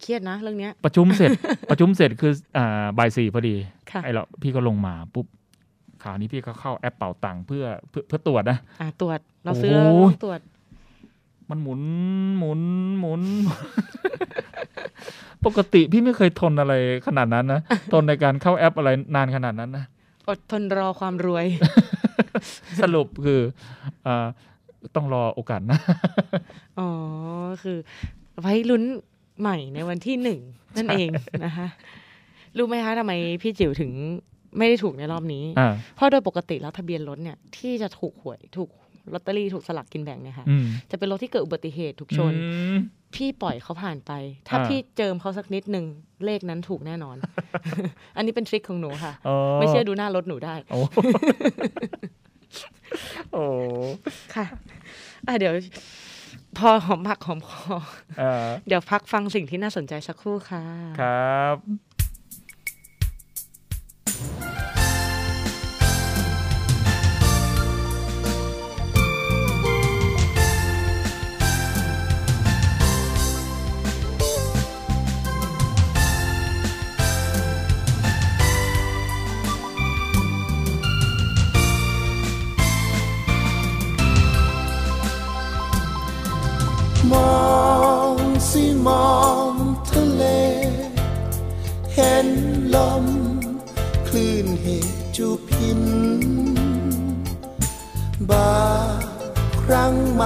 เครียดนะเรื่องเนี้ยประชุมเสร็จประชุมเสร็จคืออ่าบ่ายสี่พอดีค่ะไอ้เราพี่ก็ลงมาปุ๊บข่าวนี้พี่ก็เข้าแอปเป่าตังค์เพื่อเพื่อเพื่อตรวจนะอ่าตรวจเราซื้อแล้วโอ้เรายต้องตรวจ มันหมุนหมุนหมุน ปกติพี่ไม่เคยทนอะไรขนาดนั้นนะทนในการเข้าแอปอะไรนานขนาดนั้นนะอดทนรอความรวย สรุปคืออ่าต้องรอโอกาสหนะ อ๋อ คือ ไว้ลุ้นใหม่ในวันที่หนึ่งนั่นเองนะคะ รู้ไหมคะทำไมพี่จิ๋วถึงไม่ได้ถูกในรอบนี้อ่าเพราะโดยปกติแล้วทะเบียนรถเนี่ย ที่จะถูกหวยถูก ลอตเตอรี่ถูกสลักกินแบ่งเนี่ยค่ะอืมจะเป็นรถที่เกิดอุบัติเหตุถูกชนอืมพี่ปล่อยเขาผ่านไป ถ้าอ่าพี่เจิมเขาสักนิดหนึ่งเลขนั้นถูกแน่นอน อันนี้เป็นทริคของหนูค่ะอ๋อไม่เชื่อดูหน้ารถหนูได้โอ้โอ้ค่ะอะเดี๋ยวพอหอมผักหอมคออ่าเดี๋ยวพักฟังสิ่งที่น่าสนใจสักครู่ค่ะ ครับ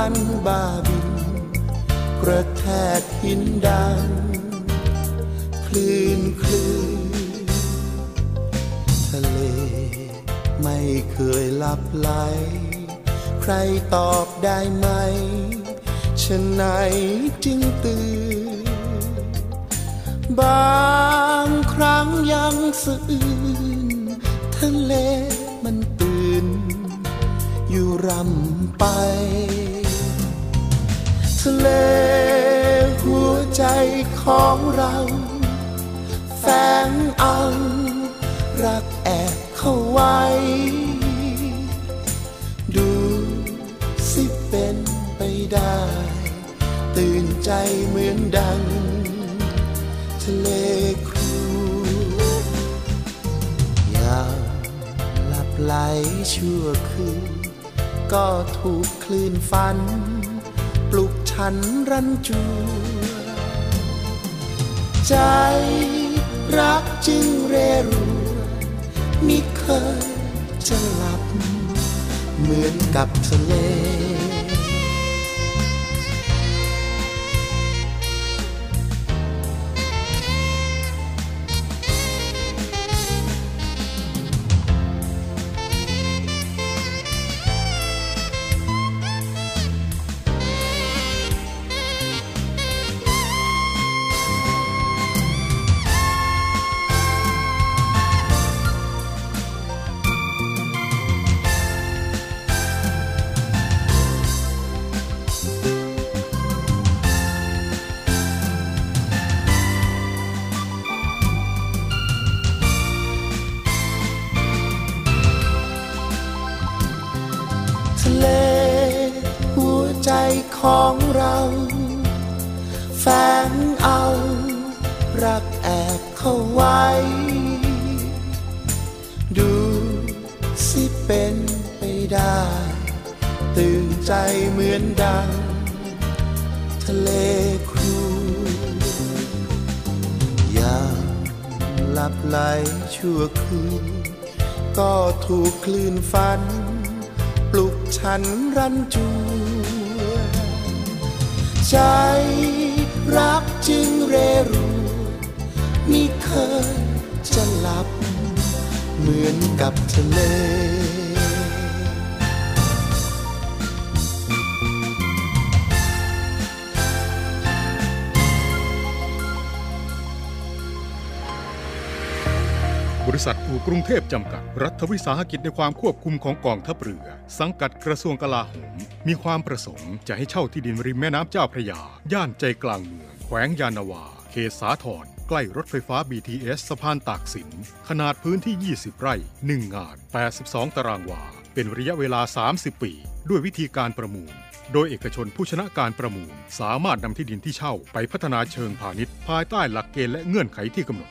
ันบาบิน กระแทกหินดัง คลื่นคลื่นทะเลไม่เคยหลับไหล ใครตอบได้ไหมฉะไหนจึงตื่น บางครั้งยังสะอื้นทะเลมันตื่น อยู่รำไป ทะเลหัวใจของเราแฝงเอารักแอบเข้าไว้ ดูสิเป็นไปได้ ตื่นใจเหมือนดัง ทะเลครวญยามหลับไหลชั่วคืนก็ถูกคลื่นฟัน ปลุกฉันรันจวนใจรักจึงเรรวนมิเคยจะหลับ เหมือนกับทะเล ฉันรันจวนใจรักจึงเรรูมิเคยจะหลับ เหมือนกับทะเลบริษัทอู่กรุงเทพจำกัด รัฐวิสาหกิจในความควบคุมของกองทัพเรือ สังกัดกระทรวงกลาโหมมีความประสงค์จะให้เช่าที่ดินริมแม่น้ำเจ้าพระยา ย่านใจกลางเมือง แขวงยานาวา เขตสาทรใกล้รถไฟฟ้า BTS สะพานตากสิน ขนาดพื้นที่ 20 ไร่ 1 งาน 82 ตารางวา เป็นระยะเวลา 30 ปี ด้วยวิธีการประมูล โดยเอกชนผู้ชนะการประมูล สามารถนำที่ดินที่เช่าไปพัฒนาเชิงพาณิชย์ ภายใต้หลักเกณฑ์และเงื่อนไขที่กำหนด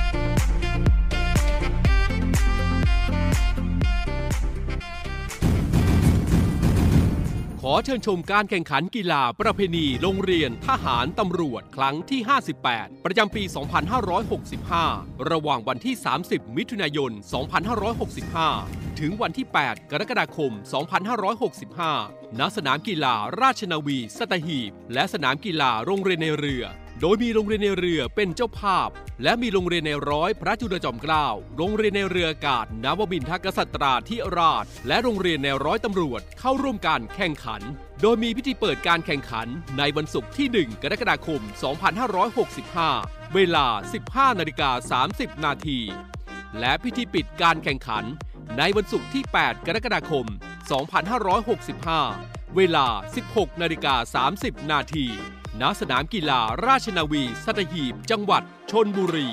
อเชิญชมการแข่งขันกีฬาประเพณีโรงเรียนทหารตำรวจครั้งที่ 58 ประจำปี 2565 ระหว่างวันที่ 30 มิถุนายน 2565 ถึงวันที่ 8 กรกฎาคม 2565 ณ สนามกีฬาราชนาวี สัตหีบ และสนามกีฬาโรงเรียนในเรือ โดยมีโรงเรียนในเรือเป็นเจ้าภาพ และมีโรงเรียนในร้อยพระจุลจอมเกล้าโรงเรียนในเรืออากาศนวบินทกษัตราธิราช และโรงเรียนในร้อยตำรวจเข้าร่วมการแข่งขัน โดยมีพิธีเปิดการแข่งขันในวันศุกร์ที่ 1 กรกฎาคม 2565 เวลา 15นาฬิกา30 นาทีและพิธีปิดการแข่งขัน ในวันศุกร์ที่ 8 กรกฎาคม 2565 เวลา 16นาฬิกา30 นาที ณสนามกีฬาราชนาวีสัตหีบ จังหวัดชนบุรี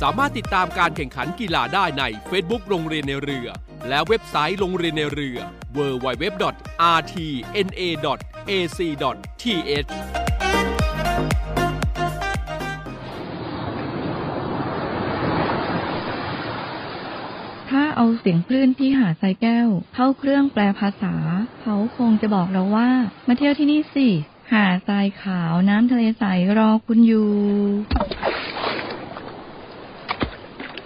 สามารถติดตามการแข่งขันกีฬาได้ใน Facebook โรงเรียนในเรือ และเว็บไซต์โรงเรียนในเรือ www.rtna.ac.th ถ้าเอาเสียงคลื่นที่หาดทรายแก้ว เข้าเครื่องแปลภาษา เขาคงจะบอกเราว่า มาเที่ยวที่นี่สิ หาดทรายขาวน้ำทะเลใสรอคุณอยู่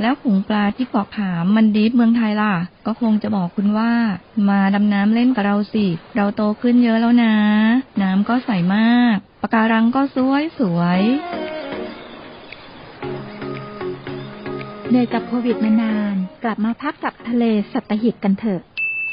แล้วขุงปลาที่เกาะขามมันดีฟเมืองไทยล่ะ ก็คงจะบอกคุณว่า มาดำน้ำเล่นกับเราสิ เราโตขึ้นเยอะแล้วนะ น้ำก็ใสมากปะการังก็สวยสวยเหนื่อยกับโควิดมานาน กลับมาพักกับทะเลสัตหิบกันเถอะ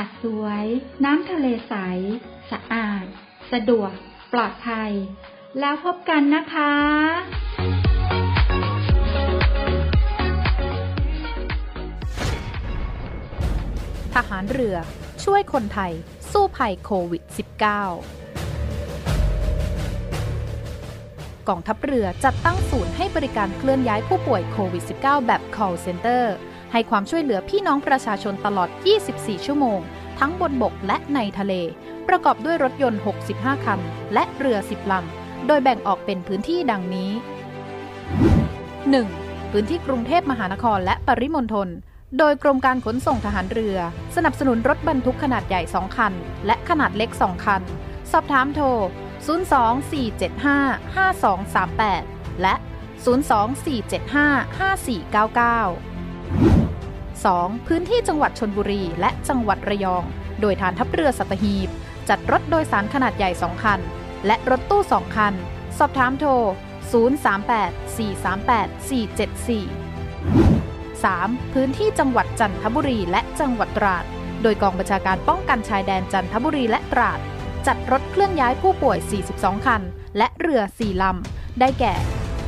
าดสวย น้ำทะเลใส สะอาด สะดวก ปลอดภัย แล้วพบกันนะคะทหารเรือช่วยคนไทย สู้ภัยโควิด -19 กองทัพเรือจัดตั้งศูนย์ให้บริการเคลื่อนย้ายผู้ป่วยโควิด -19 แบบ call center ให้ความช่วยเหลือพี่น้องประชาชนตลอด 24 ชั่วโมง ทั้งบนบกและในทะเล ประกอบด้วยรถยนต์ 65 คัน และเรือ 10 ลำ โดยแบ่งออกเป็นพื้นที่ดังนี้ 1. พื้นที่กรุงเทพมหานครและปริมณฑล โดยกรมการขนส่งทหารเรือ สนับสนุนรถบรรทุกขนาดใหญ่ 2 คัน และขนาดเล็ก 2 คัน สอบถามโทร 024755238 และ 024755499 2. พื้นที่จังหวัดชนบุรี และจังหวัดระยอง โดยฐานทัพเรือสัตหีบ จัดรถโดยสารขนาดใหญ่ 2 คัน และรถตู้ 2 คัน สอบถามโทร 038-438-474 3. พื้นที่จังหวัดจันทบุรีและจังหวัดตราด โดยกองบัญชาการป้องกันชายแดนจันทบุรีและตราด จัดรถเคลื่อนย้ายผู้ป่วย 42 คัน และเรือ 4 ลำ ได้แก่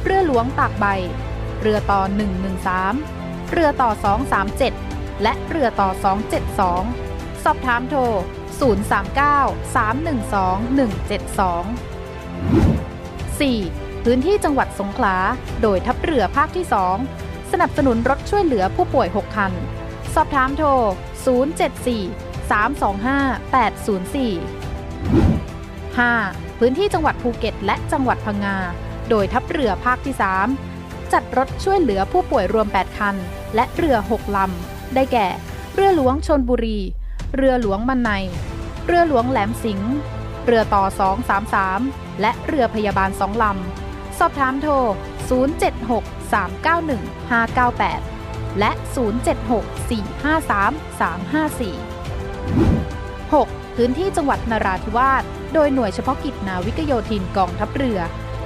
เรือหลวงตากใบ เรือต่อ 113 เรือต่อ 237 และเรือต่อ 272 สอบถามโทร 039 312 172 4. พื้นที่จังหวัดสงขลา โดยทัพเรือภาคที่ 2 สนับสนุนรถช่วยเหลือผู้ป่วย 6 คัน สอบถามโทร 074 325 804 5. พื้นที่จังหวัดภูเก็ตและจังหวัดพังงา โดยทัพเรือภาคที่ 3 จัดรถช่วยเหลือผู้ป่วยรวม 8 คัน และเรือ 6 ลำ ได้แก่ เรือหลวงชนบุรี เรือหลวงมันใน เรือหลวงแหลมสิงห์ เรือต่อ 233 และเรือพยาบาล2ลำ สอบถามโทร 076 391 598 และ 076 453 354 6. พื้นที่จังหวัดนราธิวาส โดยหน่วยเฉพาะกิจนาวิกโยธินกองทัพเรือ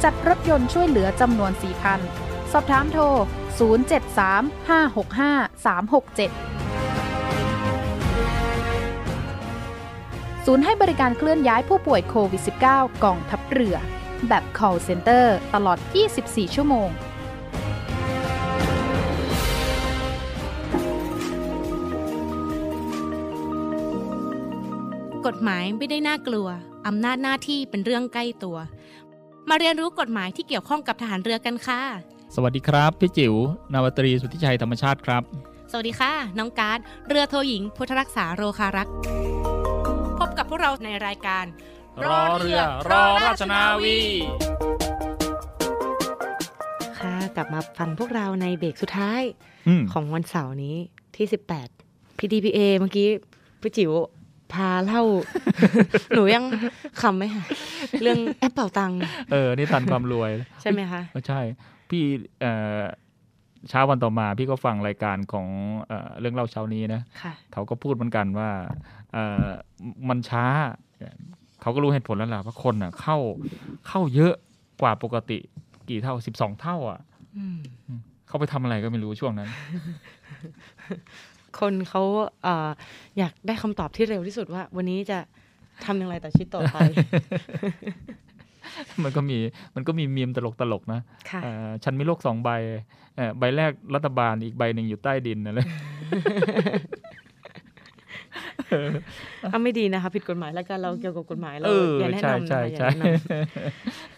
จัดรถยนต์ช่วยเหลือจำนวน 4 คัน อบถามโทร 073 565 367ศูนย์ให้บริการเคลื่อนย้ายผู้ป่วยโควิด -19 กองทับเรือ แบบ call center ตลอด 24 ชั่วโมง กฎหมายไม่ได้น่ากลัว อำนาจหน้าที่เป็นเรื่องใกล้ตัว มาเรียนรู้กฎหมายที่เกี่ยวข้องกับทหารเรือกันค่ะ สวัสดีครับ พี่จิ๋วนาวาตรีสุทธิชัยธรรมชาติครับ สวัสดีค่ะ น้องการ์ดเรือโทหญิง พุทธรักษาโรคารักษ์พบกับพวกเราในรายการ รอเรือ รอราชนาวี ค่ะ กลับมาฟังพวกเราในเบรกสุดท้ายอืมของวันเสาร์นี้ที่ 18 PDPA เมื่อกี้พี่จิ๋วพาเล่า หนูยังคำไหมคะเรื่องแอปเป่าตังค์เออ นี่ทันความรวย ใช่ไหมคะ ก็ใช่ พี่เอ่อเช้าวันต่อมาพี่ก็ฟังรายการของเอ่อเรื่องเล่าเช้านี้นะค่ะเขาก็พูดเหมือนกันว่าเอ่อมันช้า เขาก็รู้เหตุผลแล้วล่ะว่าคนอะเข้าเข้าเยอะกว่าปกติกี่เท่าสิบสองเท่าอะอืมเขาไปทำอะไรก็ไม่รู้ช่วงนั้น คนเขาเอ่ออยากได้คำตอบที่เร็วที่สุดว่า วันนี้จะทำอย่างไรต่อชีวิตต่อไป มันก็มีมันก็มีมีมตลกตลกๆนะค่ะเอ่อฉันมีโลกสองใบเอ่อใบแรกรัฐบาลอีกใบหนึ่งอยู่ใต้ดินนะเลยเอาไม่ดีนะคะผิดกฎหมายแล้วกันเราเกี่ยวกับกฎหมายเราเอออย่าแนะใช่นำนะใช่คะอย่าใช่แนะน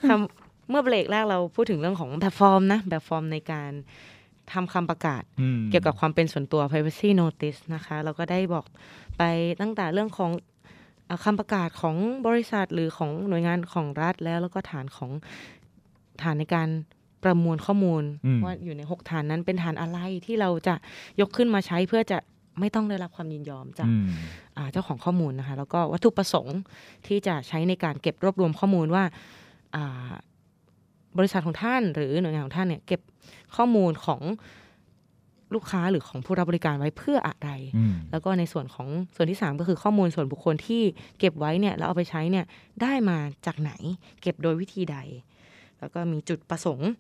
ำคำเมื่อเบรกแรกเราพูดถึงเรื่องของแบบฟอร์มนะแบบฟอร์มในการทำคำประกาศอืมเกี่ยวกับความเป็นส่วนตัว privacy notice นะคะ เราก็ได้บอกไปตั้งแต่เรื่องของเอ่อ คำประกาศของบริษัทหรือของหน่วยงานของรัฐแล้ว แล้วก็ฐานของฐานในการประมวลข้อมูลอืมว่าอยู่ใน 6 ฐานนั้นเป็นฐานอะไรที่เราจะยกขึ้นมาใช้เพื่อจะไม่ต้องได้รับความยินยอมจากอืมอ่าเจ้าของข้อมูลนะคะ แล้วก็วัตถุประสงค์ที่จะใช้ในการเก็บรวบรวมข้อมูลว่าอ่าบริษัทของท่านหรือหน่วยงานของท่านเนี่ยเก็บข้อมูลของ ลูกค้าหรือของผู้รับบริการไว้เพื่ออะไรอืมแล้วก็ในส่วนของส่วนที่ 3 ก็คือข้อมูลส่วนบุคคลที่เก็บไว้เนี่ยแล้วเอาไปใช้เนี่ยได้มาจากไหน เก็บโดยวิธีใด แล้วก็มีจุดประสงค์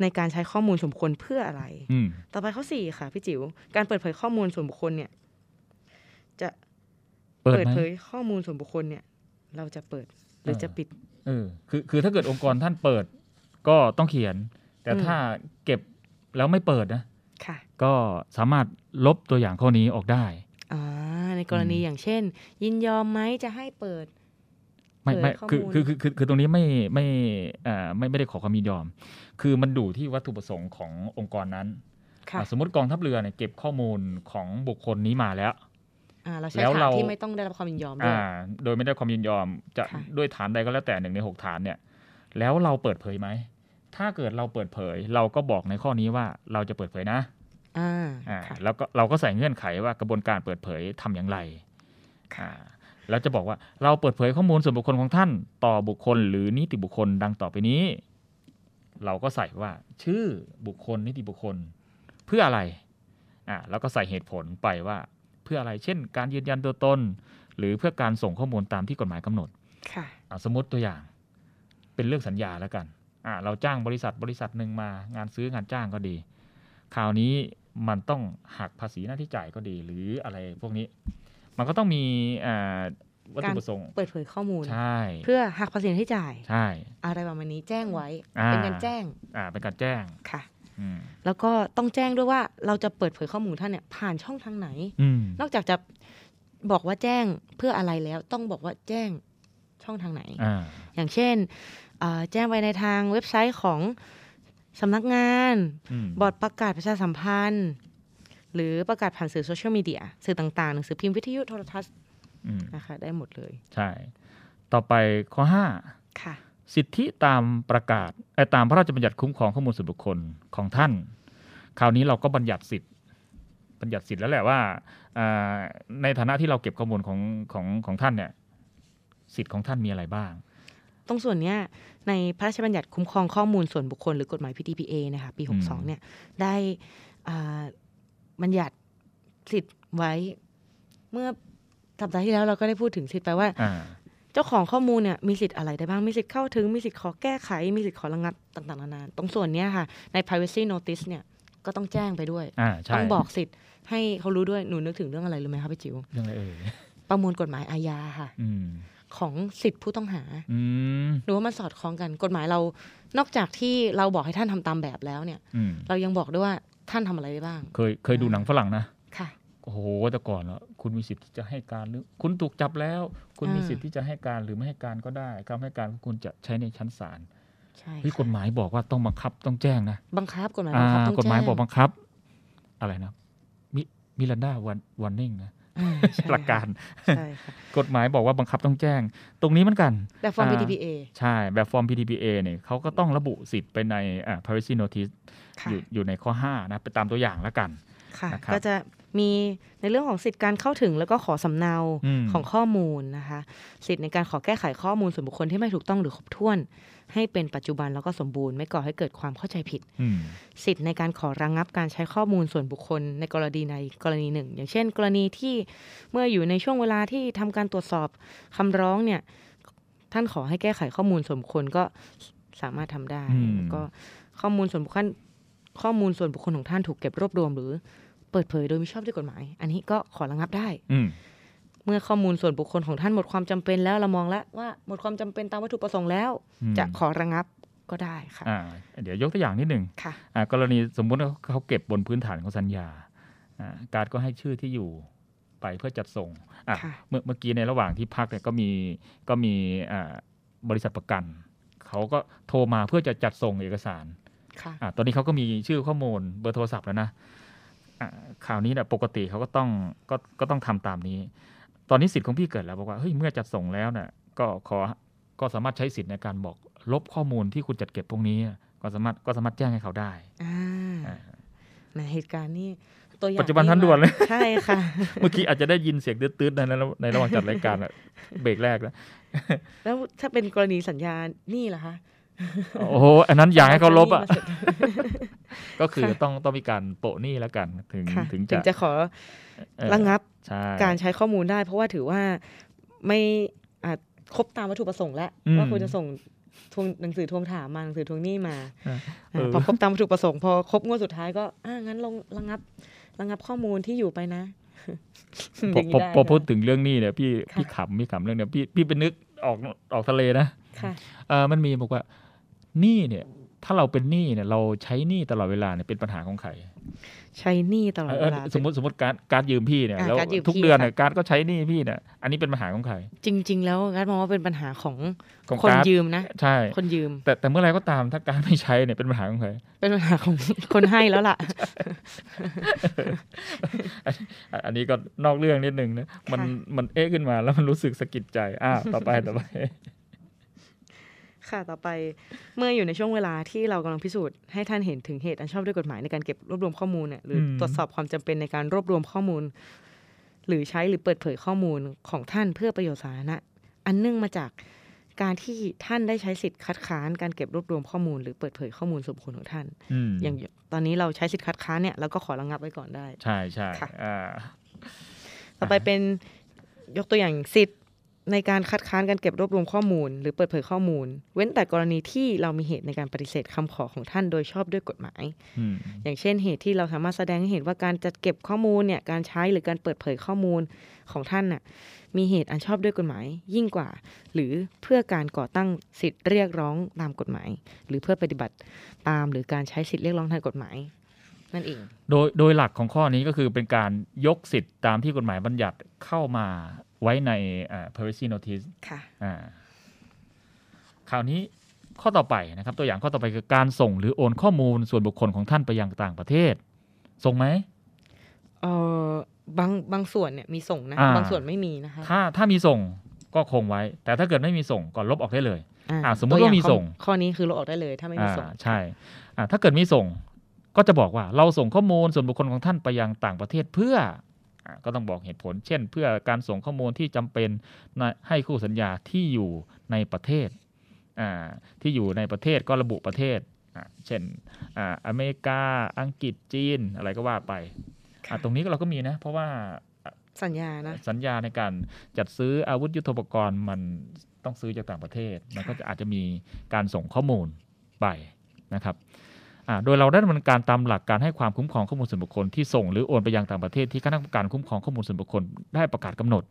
ในการใช้ข้อมูลส่วนบุคคลเพื่ออะไรอืมต่อไปข้อสี่ค่ะพี่จิ๋ว การเปิดเผยข้อมูลส่วนบุคคลเนี่ย จะเปิดเปิดไหมเผยข้อมูลส่วนบุคคลเนี่ย เราจะเปิดหรือเออจะปิด เออ คือ คือถ้าเกิดองค์กรท่านเปิด ก็ต้องเขียน แต่อืมถ้าเก็บแล้วไม่เปิดนะค่ะ ก็สามารถลบตัวอย่างข้อนี้ออกได้อ่าในกรณีอืมอย่างเช่น ยินยอมไหมจะให้เปิดไม่ไม่เผยข้อคือมูลคือคือคือคือตรงนี้ไม่ไม่อ่าไม่ไม่ได้ขอความยินยอม คือมันดูที่วัตถุประสงค์ขององค์กรนั้นค่ะอ่าสมมติกองทัพเรือเนี่ยเก็บข้อมูลของบุคคลนี้มาแล้วอ่าเราใช้แล้วฐานเราที่ไม่ต้องได้รับความยินยอมด้วอ่ายโดยไม่ได้ความยินยอมจะค่ะด้วยฐานใดก็แล้วแต่หนึ่งในหกฐานเนี่ย แล้วเราเปิดเผยไหม ถ้าเกิดเราเปิดเผย เราก็บอกในข้อนี้ว่าเราจะเปิดเผยนะ อ่าอ่าค่ะแล้วก็เราก็ใส่เงื่อนไขว่ากระบวนการเปิดเผยทำอย่างไรอ่าแล้วจะบอกว่าเราเปิดเผยข้อมูลส่วนบุคคลของท่าน ต่อบุคคลหรือนิติบุคคลดังต่อไปนี้ เราก็ใส่ว่าชื่อบุคคลนิติบุคคล เพื่ออะไรอ่าแล้วก็ใส่เหตุผลไปว่าเพื่ออะไร เช่น การยืนยันตัวตน หรือเพื่อการส่งข้อมูลตามที่กฎหมายกำหนดค่ะอะสมมติตัวอย่าง เป็นเรื่องสัญญาแล้วกันอะเราจ้างบริษัทบริษัทหนึ่งมางานซื้องานจ้างก็ดี คราวนี้ มันต้องหักภาษีหน้าที่จ่ายก็ดี หรืออะไรพวกนี้ มันก็ต้องมีอ่าวัตถุประสงค์เปิดเผยข้อมูลใช่เพื่อหักภาษีที่จ่ายใช่อะไรประมาณนี้แจ้งไว้อ่าเป็นการแจ้งอ่าเป็นการแจ้งค่ะอืมแล้วก็ต้องแจ้งด้วยว่าเราจะเปิดเผยข้อมูลท่านเนี่ยผ่านช่องทางไหนอืมนอกจากจะบอกว่าแจ้งเพื่ออะไรแล้ว ต้องบอกว่าแจ้งช่องทางไหนอ่าอย่างเช่นอ่าแจ้งไปในทางเว็บไซต์ของ สำนักงานอืมบอร์ดประกาศประชาสัมพันธ์ หรือประกาศผ่านสื่อโซเชียลมีเดียสื่อต่างๆ หนังสือพิมพ์วิทยุโทรทัศน์อืมนะคะได้หมดเลย ใช่ ต่อไปข้อห้าค่ะสิทธิตามประกาศเอ่อตามพระราชบัญญัติคุ้มครองข้อมูลส่วนบุคคลของท่าน คราวนี้เราก็บัญญัติสิทธิ์บัญญัติสิทธิ์แล้วแหละว่าอ่าในฐานะที่เราเก็บข้อมูลของของของท่านเนี่ยสิทธิ์ของท่านมีอะไรบ้าง ตรงส่วนเนี้ยในพระราชบัญญัติคุ้มครองข้อมูลส่วนบุคคลหรือกฎหมาย PDPA นะคะปีอืม62 เนี่ยได้อ่าบัญญัติสิทธิ์ไว้เมื่อสัปดาห์ที่แล้วเราก็ได้พูดถึงสิทธิ์ไปว่าอ่า เจ้าของข้อมูลเนี่ยมีสิทธิ์อะไรได้บ้าง มีสิทธิ์เข้าถึง มีสิทธิ์ขอแก้ไข มีสิทธิ์ขอระงับต่างๆนานาตรงส่วนเนี้ยค่ะ ใน privacy notice เนี่ยก็ต้องแจ้งไปด้วยอ่าใช่ต้องบอกสิทธิ์ให้เขารู้ด้วยหนูนึกถึงเรื่องอะไรรู้ไหมคะพี่จิ๋วเรื่องอะไรเอ่ยประมวลกฎหมายอาญาค่ะอืม ของสิทธิผู้ต้องหาอืมหนูว่ามันสอดคล้องกันกฎหมายเรา นอกจากที่เราบอกให้ท่านทำตามแบบแล้วเนี่ยอืมเรายังบอกด้วยว่าท่านทำอะไรได้บ้าง เคยเคยดูหนังฝรั่งนะค่ะโอ้โหแต่ก่อนอะคุณมีสิทธิ์ที่จะให้การหรือ คุณถูกจับแล้ว คุณมีอ่าสิทธิ์ที่จะให้การหรือไม่ให้การก็ได้คำให้การของคุณจะใช้ในชั้นศาลใช่ที่กฎค่ะหมายบอกว่าต้องบังคับต้องแจ้งนะบังคับกฎหมายอ่าบังคับต้องกฎหมายแจ้งบอกบังคับ อะไรนะมิมิรันดาวันวันนิ่งนะอ่าใช่ หลักการใช่ค่ะกฎหมายบอกว่าบังคับต้องแจ้ง ตรงนี้เหมือนกัน แบบฟอร์มอ่า PDPA ใช่ แบบฟอร์ม PDPA เนี่ยเขาก็ต้องระบุสิทธิ์ไปในอ่า privacy notice ค่ะอยู่อยู่ในข้อ 5 นะไปตามตัวอย่างแล้วกันค่ะนะครับก็จะมีในเรื่องของสิทธิการเข้าถึงแล้วก็ขอสำเนาอืมของข้อมูลนะคะ สิทธิในการขอแก้ไขข้อมูลส่วนบุคคลที่ไม่ถูกต้องหรือครบถ้วน ให้เป็นปัจจุบันแล้วก็สมบูรณ์ไม่ก่อให้เกิดความเข้าใจผิดอืมสิทธิ์ในการขอระงงับการใช้ข้อมูลส่วนบุคคลในกรณีในกรณีหนึ่ง อย่างเช่น กรณีที่เมื่ออยู่ในช่วงเวลาที่ทำการตรวจสอบคำร้องเนี่ยท่านขอให้แก้ไขข้อมูลส่วนบุคคลก็สามารถทำได้อืมก็ข้อมูลส่วนบุคคลข้อมูลส่วนบุคคลของท่านถูกเก็บรวบรวม หรือเปิดเผยโดยมิชอบด้วยกฎหมาย อันนี้ก็ขอระงับได้อืม เมื่อข้อมูลส่วนบุคคลของท่านหมดความจำเป็นแล้วเรามองแล้วว่าหมดความจำเป็นตามวัตถุประสงค์แล้วอืมจะขอระงับก็ได้ค่ะอ่าเดี๋ยวยกตัวอย่างนิดหนึ่งค่ะอ่ากรณีสมมุติว่าเขาเก็บบนพื้นฐานของสัญญาอ่าการดก็ให้ชื่อที่อยู่ไปเพื่อจัดส่งอะค่ะเมื่อเมื่อกี้ในระหว่างที่พักเนี่ยก็มีก็มีอ่าบริษัทประกัน เขาก็โทรมาเพื่อจะจัดส่งเอกสารค่ะอะตอนนี้เขาก็มีชื่อข้อมูลเบอร์โทรศัพท์แล้วนะอะข่าวนี้เนี่ยปกติเขาก็ต้องก็ก็ต้องทำตามนี้ ตอนนี้สิทธิ์ของพี่เกิดแล้วบอกว่าเฮ้ยเมื่อจัดส่งแล้วเนี่ยก็ขอก็สามารถใช้สิทธิ์ในการบอกลบข้อมูลที่คุณจัดเก็บพวกนี้ ก็สามารถก็สามารถแจ้งให้เขาได้อ่าอ่าในเหตุการณ์นี้ตัวอย่างปัจจุบันทันด่วนเลย ใช่ค่ะ เมื่อกี้อาจจะได้ยินเสียงตืดๆในระในระหว่างจัดรายการอะเบรกแรกแล้ว แล้วถ้าเป็นกรณีสัญญานี่ล่ะคะ โอ้โห อันนั้นอยากให้เขาลบอะมาเสร็จ ก็คือค่ะต้องต้องมีการโปะหนี้แล้วกันถึงค่ะถึงถึจะงจะขอเอ่อระงับใช่การใช้ข้อมูลได้ เพราะว่าถือว่าไม่อาจครบตามวัตถุประสงค์แล้วอืมว่าคุณจะส่งทวงหนังสือทวงถามมาหนังสือทวงหนี้มาเอออ่าพอครบตามวัตถุประสงค์พอครบงวดสุดท้ายก็อ่างั้นลงระงับระงับข้อมูลที่อยู่ไปนะพออย่างพอนี้ได้พอพูดค่ะถึงเรื่องหนี้เนี่ยพี่ค่ะพี่ขำพี่ขำเรื่องเนี้ยพี่พี่ไปนึกออกออกทะเลนะค่ะเออมันมีบอกว่าหนี้เนี่ย ถ้าเราเป็นหนี้เนี่ยเราใช้หนี้ตลอดเวลาเนี่ยเป็นปัญหาของใครใช้หนี้ตลอดเอเวอลาสมมติสมมติการการยืมพี่เนี่ยอะแล้วการยืมทุกพี่เดือนค่ะเนี่ยการก็ใช้หนี้พี่เนี่ยอันนี้เป็นปัญหาของใคร จริง ๆ แล้วการดมองว่าเป็นปัญหาของของคนการ์ดยืมนะใช่คนยืม แต่แต่เมื่อไหรก็ตามถ้าการไม่ใช้เนี่ยเป็นปัญหาของใครเป็นปัญหาของคนให้แล้วล่ะ อันอันนี้ก็นอกเรื่องนิดนึงนะมันค่ะมันเอ๊ะขึ้นมาแล้วมันรู้สึกสะกิดใจอ่าต่อไปต่อไป ค่ะต่อไปเมื่ออยู่ในช่วงเวลาที่เรากำลังพิสูจน์ให้ท่านเห็นถึงเหตุอันชอบด้วยกฎหมายในการเก็บรวบรวมข้อมูลเนี่ยหรืออมตรวจสอบความจำเป็นในการรวบรวมข้อมูล หรือใช้หรือเปิดเผยข้อมูลของท่านเพื่อประโยชน์สาธารณะ อันเนื่องมาจากการที่ท่านได้ใช้สิทธิ์คัดค้านการเก็บรวบรวมข้อมูล หรือเปิดเผยข้อมูลส่วนบุคคลของท่านอืมอย่างตอนนี้เราใช้สิทธิ์คัดค้านเนี่ยเราก็ขอระงับไว้ก่อนได้ ใช่ใช่ค่ะอ่าต่อไปเป็นยกตัวอย่างสิทธิ์ ในการคัดค้านการเก็บรวบรวมข้อมูล หรือเปิดเผยข้อมูล เว้นแต่กรณีที่เรามีเหตุในการปฏิเสธคำขอของท่านโดยชอบด้วยกฎหมายอืมอย่างเช่นเหตุที่เราสามารถแสดงให้เห็นว่าการจัดเก็บข้อมูลเนี่ยการใช้หรือการเปิดเผยข้อมูลของท่านน่ะมีเหตุอันชอบด้วยกฎหมายยิ่งกว่า หรือเพื่อการก่อตั้งสิทธิ์เรียกร้องตามกฎหมาย หรือเพื่อปฏิบัติตามหรือการใช้สิทธิ์เรียกร้องทางกฎหมายนั่นเองโดยโดยหลักของข้อนี้ก็คือเป็นการยกสิทธิ์ตามที่กฎหมายบัญญัติเข้ามา ไว้ในอ่า privacy notice ค่ะอ่าคราวนี้ข้อต่อไปนะครับ ตัวอย่างข้อต่อไปคือการส่งหรือโอนข้อมูลส่วนบุคคลของท่านไปยังต่างประเทศ ส่งไหมเออบางบางส่วนเนี่ยมีส่งนะอ่าบางส่วนไม่มีนะคะถ้าถ้ามีส่งก็คงไว้ แต่ถ้าเกิดไม่มีส่งก็ลบออกได้เลยอ่าอ่าสมมุติว่ามีส่งตัวอย่ข้อข้อนี้คือเราออกได้เลย ถ้าไม่มีอ่าส่งใช่อ่าถ้าเกิดมีส่ง ก็จะบอกว่าเราส่งข้อมูลส่วนบุคคลของท่านไปยังต่างประเทศเพื่ออ่า ก็ต้องบอกเหตุผล เช่น เพื่อการส่งข้อมูลที่จำเป็นในให้คู่สัญญาที่อยู่ในประเทศอ่าที่อยู่ในประเทศก็ระบุประเทศอ่าเช่นอ่าอเมริกา อังกฤษจีนอะไรก็ว่าไปอ่าตรงนี้เราก็มีนะ เพราะว่าสัญญานะสัญญาในการจัดซื้ออาวุธยุทโธปกรณ์มันต้องซื้อจากต่างประเทศ มันก็จะอาจจะมีการส่งข้อมูลไปนะครับอ่า โดยเราได้ดำเนินการตามหลักการให้ความคุ้มครองข้อมูลส่วนบุคคลที่ส่งหรือโอนไปยังต่างประเทศที่คณะกรรมการคุ้มครองข้อมูลส่วนบุคคลได้ประกาศกำหนด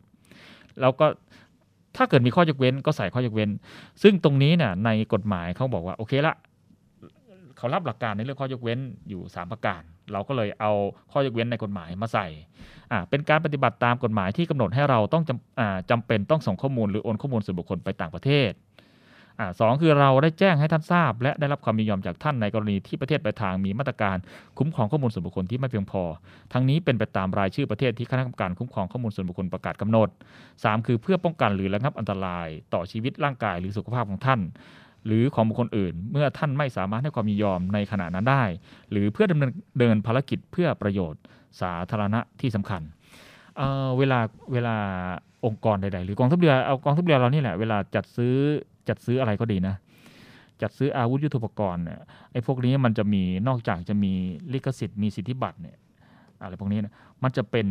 แล้วก็ถ้าเกิดมีข้อยกเว้นก็ใส่ข้อยกเว้น ซึ่งตรงนี้เนี่ยในกฎหมายเขาบอกว่าโอเคละเขารับหลักการในเรื่องข้อยกเว้นอยู่ 3 ประการ เราก็เลยเอาข้อยกเว้นในกฎหมายมาใส่เป็นการปฏิบัติตามกฎหมายที่กำหนดให้เราต้องจำอจำเป็นต้องส่งข้อมูลหรือโอนข้อมูลส่วนบุคคลไปต่างประเทศ อ่าสองคือเราได้แจ้งให้ท่านทราบ และได้รับความยินยอมจากท่านในกรณีที่ประเทศปลายทางมีมาตรการคุ้มครองข้อมูลส่วนบุคคลที่ไม่เพียงพอ ทั้งนี้เป็นไปตามรายชื่อประเทศที่คณะกรรมการคุ้มครองข้อมูลส่วนบุคคลประกาศกำหนด 3 คือเพื่อป้องกันหรือระงับอันตราย ต่อชีวิตร่างกายหรือสุขภาพของท่านหรือของบุคคลอื่น เมื่อท่านไม่สามารถให้ความยินยอมในขณะนั้นได้ หรือเพื่อดำเนินเดินภารกิจเพื่อประโยชน์สาธารณะที่สำคัญเเวลาเวลาองค์กรใดๆ หรือกองทัพเรือเอากองทัพเรือเรานี่แหละเวลาจัดซื้อ จัดซื้ออะไรก็ดีนะ จัดซื้ออาวุธยุทโธปกรณ์เนี่ยไอ้พวกนี้มันจะมีนอกจากจะมีลิขสิทธิ์มีสิทธิบัตรเนี่ยอะไรพวกนี้เนะมันจะเป็น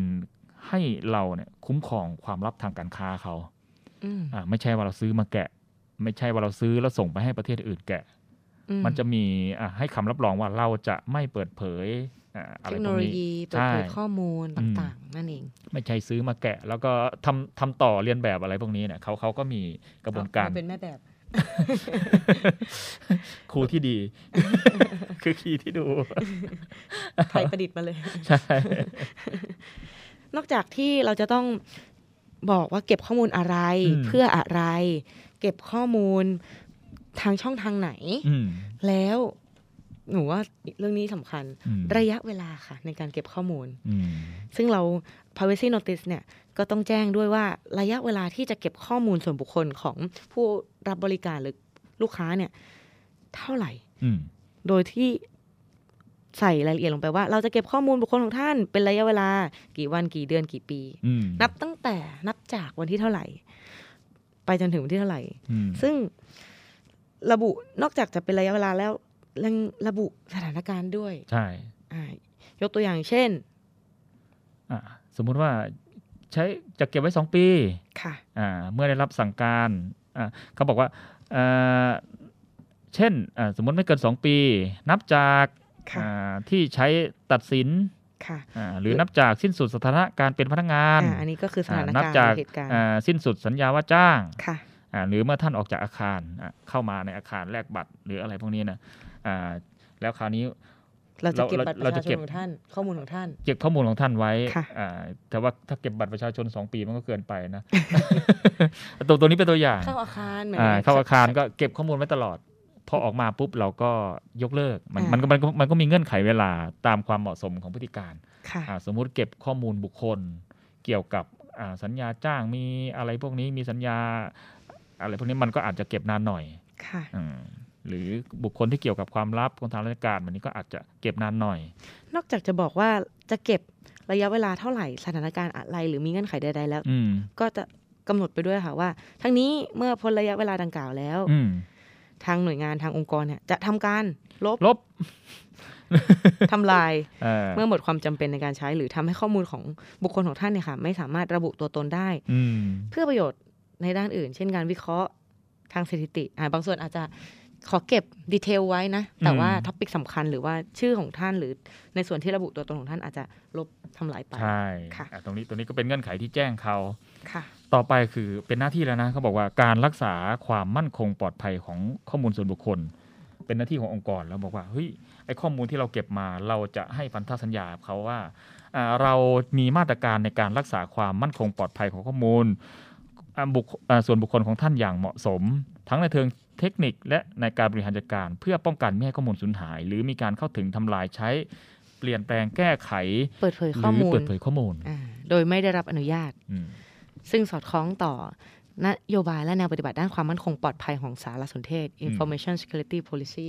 ให้เราเนี่ยคุ้มครองความลับทางการค้าเขาอืมอ่าไม่ใช่ว่าเราซื้อมาแกะ ไม่ใช่ว่าเราซื้อแล้วส่งไปให้ประเทศอื่นแกะอืมันจะมีอ่าให้คำรับรองว่าเราจะไม่เปิดเผยอ่าอะ เทไรคพโนวกโลนี้ยีเปิดเผยใช่ข้อมูลอืมต่างๆ นั่นเอง ไม่ใช่ซื้อมาแกะ แล้วก็ทำทำต่อเรียนแบบอะไรพวกนี้เนี่ยเขาเขาก็มีกระบวนการเป็นแม่แบบครูที่ดี คือคีย์ที่ดูไทยประดิษฐ์มาเลยใช่นอกจากที่เราจะต้องบอกว่าเก็บข้อมูลอะไรอืมเพื่ออะไร เก็บข้อมูลทางช่องทางไหนอืมแล้ว หนูว่าเรื่องนี้สำคัญอืมระยะเวลาค่ะในการเก็บข้อมูลอืมซึ่งเรา privacy notice เนี่ยก็ต้องแจ้งด้วยว่าระยะเวลาที่จะเก็บข้อมูลส่วนบุคคลของผู้รับบริการหรือลูกค้าเนี่ย เท่าไหร่อืมโดยที่ใส่รายละเอียดลงไปว่า เราจะเก็บข้อมูลบุคคลของท่าน เป็นระยะเวลา กี่วันกี่เดือนกี่ปีอืมนับตั้งแต่นับจากวันที่เท่าไหร่ ไปจนถึงวันที่เท่าไหร่อืมซึ่งระบุนอกจากจะเป็นระยะเวลาแล้วยั งระบุสถานการณ์ด้วย ใช่อ่ายกตัวอย่างเช่นอ่าสมมุติว่าใช้จะเก็บไว้สองปีค่ะอ่าเมื่อได้รับสั่งการอ่าเขาบอกว่าอ่าเช่นอ่าสมมติไม่เกิน 2 ปี นับจากค่ะอ่าที่ใช้ตัดสินค่ะอ่าหรือนับจากสิ้นสุดสถานะการเป็นพนักงานอ่าอันนี้ก็คือสถานนัการณ์จากหรือเหตุการณ์อ่าสิ้นสุดสัญญาว่าจ้างค่ะอ่าหรือเมื่อท่านออกจากอาคารอะเข้ามาในอาคารแลกบัตรหรืออะไรพวกนี้นะ อ่าแล้วคราวนี้เราจะเก็บเราบัตรปเราระจะชาชเก็นบของท่าน ข้อมูลของท่าน เก็บข้อมูลของท่านไว้ค่ะอ่าแต่ว่าถ้าเก็บบัตรประชาชน 2 ปีมันก็เกินไปนะตัวตัวนี้เป็นตัวอย่าง เข้าอาคารเหมือนอ่าเข้าอาคารก็เก็บข้อมูลไว้ตลอด พอออกมาปุ๊บเราก็ยกเลิก มันอ่ามัมันก็มันก็มันก็มีเงื่อนไขเวลาตามความเหมาะสมของพฤติการค่ะอ่าสมมุติเก็บข้อมูลบุคคล เกี่ยวกับอ่าสัญญาจ้างมีอะไรพวกนี้มีสัญญา อะไรพวกนี้มันก็อาจจะเก็บนานหน่อยค่ะอืม หรือบุคคลที่เกี่ยวกับความลับของทางราชการแบบนี้ก็อาจจะเก็บนานหน่อย นอกจากจะบอกว่าจะเก็บระยะเวลาเท่าไหร่สถานการณ์อะไร หรือมีเงื่อนไขใดๆแล้วอืมก็จะกำหนดไปด้วยค่ะว่า ทั้งนี้เมื่อพ้นระยะเวลาดังกล่าวแล้วอืมทางหน่วยงานทางองค์กรเนี่ยจะทำการลบลบทำลายเออเมื่อหมดความจำเป็นในการใช้ หรือทำให้ข้อมูลของบุคคลของท่านเนี่ยค่ะไม่สามารถระบุตัวตนได้อืมเพื่อประโยชน์ในด้านอื่น เช่นการวิเคราะห์ทางสถิติอ่าบางส่วนอาจจะ ขอเก็บ detail ไว้นะ แต่ว่าอืม topic สำคัญหรือว่าชื่อของท่านหรือในส่วนที่ระบุตัวตนของท่านอาจจะลบทำลายไปใช่ค่ะอะตรงนี้ตรงนี้ก็เป็นเงื่อนไขที่แจ้งเขาค่ะ ต่อไปคือเป็นหน้าที่แล้วนะเขาบอกว่าการรักษาความมั่นคงปลอดภัยของข้อมูลส่วนบุคคล เป็นหน้าที่ขององค์กรแล้วบอกว่าเฮ้ยไอข้อมูลที่เราเก็บมาเราจะให้พันธสัญญากับเขาว่าอ่าเรามีมาตรการในการรักษาความมั่นคงปลอดภัยของข้อมูลอ่าบุคอ่าส่วนบุคคลของท่านอย่างเหมาะสม ทั้งในเชิง เทคนิคและในการบริหารจัดการ เพื่อป้องกันไม่ให้ข้อมูลสูญหาย หรือมีการเข้าถึงทำลายใช้ เปลี่ยนแปลงแก้ไขเปิดเผยหข้อรือมูลเปิดเผยข้อมูลอ่าโดยไม่ได้รับอนุญาตอืมซึ่งสอดคล้องต่อนโยบายและแนวปฏิบัติด้านความมั่นคงปลอดภัยของสารสนเทศ Information Security Policy